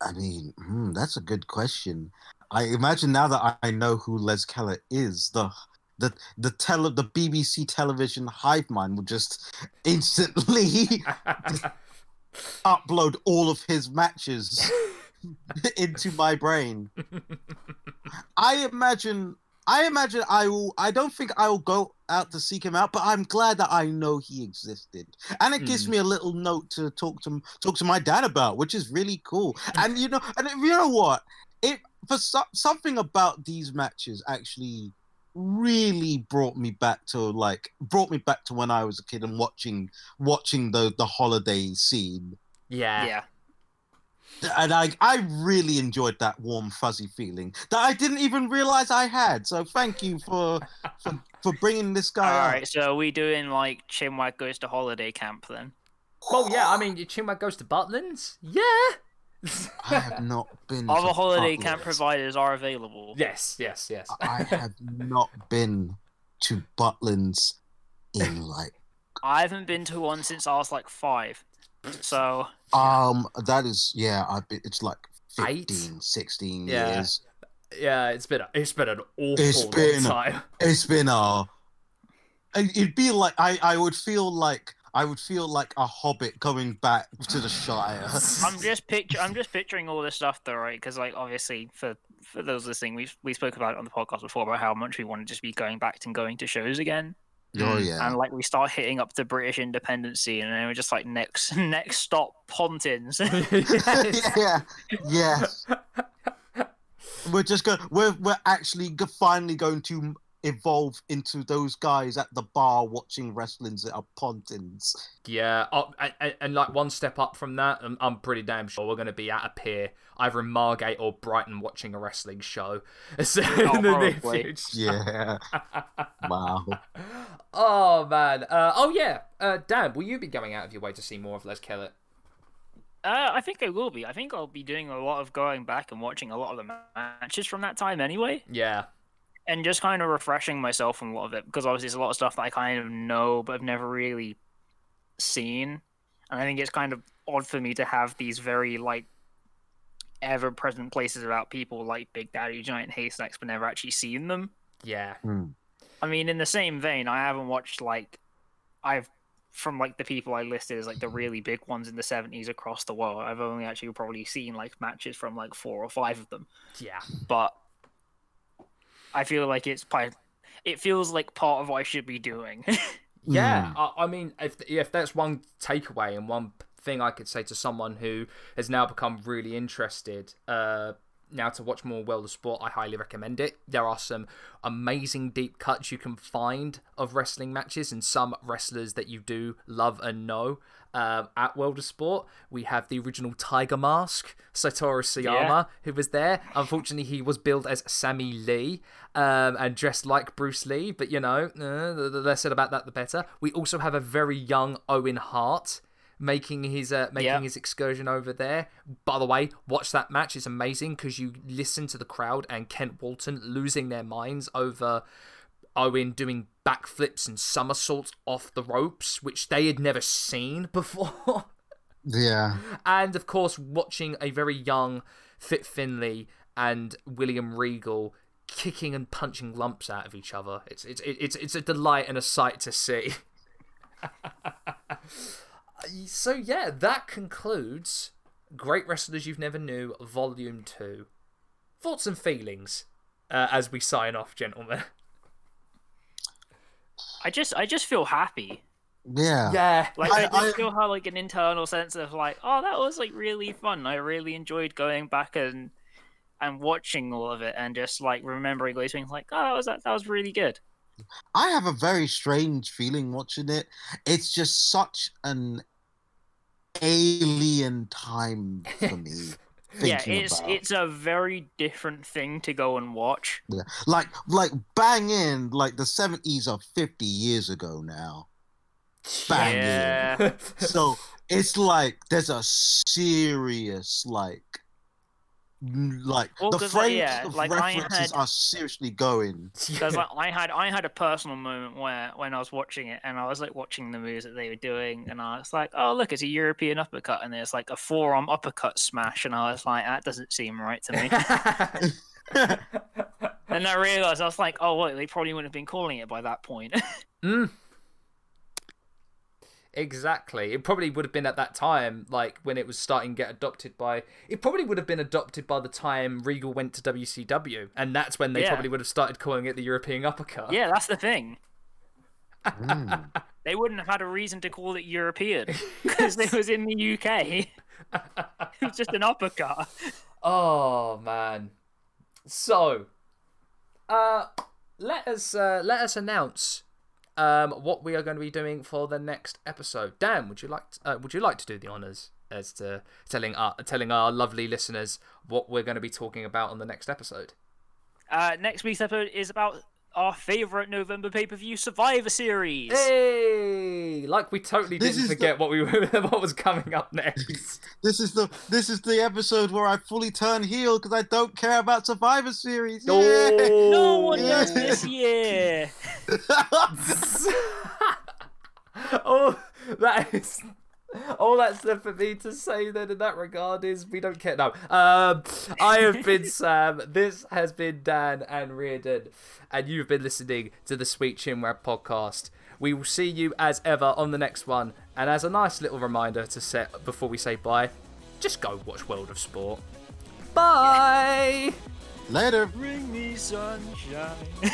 I mean, hmm, that's a good question. I imagine now that I- know who Les Kellett is, the the the tele the BBC television hive mind will just <laughs> instantly <laughs> upload all of his matches <laughs> into my brain. I imagine I imagine I will I don't think I will go out to seek him out, but I'm glad that I know he existed. And it gives Hmm. me a little note to talk to talk to my dad about, which is really cool. And you know, and you know what? It for so, something about these matches actually really brought me back to like brought me back to when I was a kid and watching watching the the holiday scene yeah. Yeah. And I I really enjoyed that warm fuzzy feeling that I didn't even realize I had. So thank you for for, for bringing this guy All up. right, so are we doing like Chinwag goes to holiday camp then? Well, yeah. I mean, your Chinwag goes to Butlins. Yeah. <laughs> I have not been. Other to holiday Butlins. camp providers are available. yes. Yes. Yes. I have not been to Butlins in like I haven't been to one since I was like five. So um that is yeah I've been, it's like Eight? 15 16 Yeah. years Yeah, it's been it's been an awful It's long been- time. it's been a it'd be like I I would feel like I would feel like a hobbit going back to the Shire. I'm just picture I'm just picturing all this stuff though, right? Because like obviously for for those listening, we we spoke about it on the podcast before about how much we want to just be going back and going to shows again, Oh mm. yeah. and like we start hitting up the British independency, and then we're just like next <laughs> next stop Pontins. <laughs> <laughs> yeah, yeah. We're just going. We're we're actually go- finally going to evolve into those guys at the bar watching wrestlings that are Pontins. yeah, oh, and, and, and like one step up from that, I'm, I'm pretty damn sure we're going to be at a pier, either in Margate or Brighton, watching a wrestling show. <laughs> So, in the near Yeah. <laughs> wow. Oh man. Uh, oh yeah. Uh, Dan, will you be going out of your way to see more of Les Kellett? Uh, I think I will be. I think I'll be doing a lot of going back and watching a lot of the matches from that time anyway, Yeah. And just kind of refreshing myself on a lot of it because obviously there's a lot of stuff that I kind of know but I've never really seen, and I think it's kind of odd for me to have these very like ever-present places about people like Big Daddy Giant Haystacks but never actually seen them. Yeah. Hmm. I mean, in the same vein, I haven't watched like I've from like the people I listed as like the really big ones in the seventies across the world. I've only actually probably seen like matches from like four or five of them, Yeah. but I feel like it's part. It feels like part of what I should be doing. <laughs> Yeah, Mm. I, I mean, if if that's one takeaway and one thing I could say to someone who has now become really interested, uh, now to watch more World of Sport, I highly recommend it. There are some amazing deep cuts you can find of wrestling matches and some wrestlers that you do love and know. Um, at World of Sport, we have the original Tiger Mask, Satoru Sayama, Yeah. who was there. Unfortunately, he was billed as Sammy Lee um, and dressed like Bruce Lee, but you know, uh, the, the less said about that, the better. We also have a very young Owen Hart making his uh, making Yeah. his excursion over there. By the way, watch that match; it's amazing because you listen to the crowd and Kent Walton losing their minds over Owen doing backflips and somersaults off the ropes, which they had never seen <laughs> before. Yeah. and of course watching a very young Fit Finlay and William Regal kicking and punching lumps out of each other. It's it's it's it's a delight and a sight to see. <laughs> so yeah, that concludes Great Wrestlers You've Never Knew Volume 2. Thoughts and feelings uh, as we sign off, gentlemen. <laughs> I just I just feel happy Yeah. Yeah. Like I- I, did I- still have like an internal sense of like, oh, that was like really fun. I really enjoyed going back and and watching all of it and just like remembering those things. Like, oh, that was that, that was really good. I have a very strange feeling watching it. It's just such an alien time for me. <laughs> yeah, it's about. it's a very different thing to go and watch. Yeah. like like bang in like the 70s are 50 years ago now. Bang in. Yeah. So it's like there's a serious like like Well, the 'cause, frames yeah, of like, references had- are seriously going. <laughs> Because like, I had I had a personal moment where when I was watching it and I was like watching the moves that they were doing and I was like, oh look, it's a European uppercut and there's like a forearm uppercut smash and I was like, that doesn't seem right to me. <laughs> <laughs> and I realized I was like, oh wait, they probably wouldn't have been calling it by that point. Mm. Exactly. It probably would have been at that time, like when it was starting to get adopted by. It probably would have been adopted by the time Regal went to WCW, and that's when they Yeah. probably would have started calling it the European Uppercut. yeah, that's the thing. Mm. They wouldn't have had a reason to call it European because it was in the UK. <laughs> it was just an uppercut. Oh man. So, uh, let us uh, let us announce um what we are going to be doing for the next episode. Dan, would you like to, uh, would you like to do the honors as to telling our telling our lovely listeners what we're going to be talking about on the next episode? Uh, next week's episode is about our favorite November pay per view Survivor Series. Hey, like we totally This didn't is the- forget what we were, <laughs> what was coming up next. This is the this is the episode where I fully turn heel because I don't care about Survivor Series. Oh. Yeah. No one Yeah. does this year. <laughs> <laughs> oh, that is. All that's left for me to say then in that regard is we don't care. No. Um, I have been <laughs> Sam. This has been Dan and Riordan. And you've been listening to the Sweet Chinwag podcast. We will see you as ever on the next one. And as a nice little reminder to set before we say bye, just go watch World of Sport. Bye! Later. Bring me sunshine. <laughs>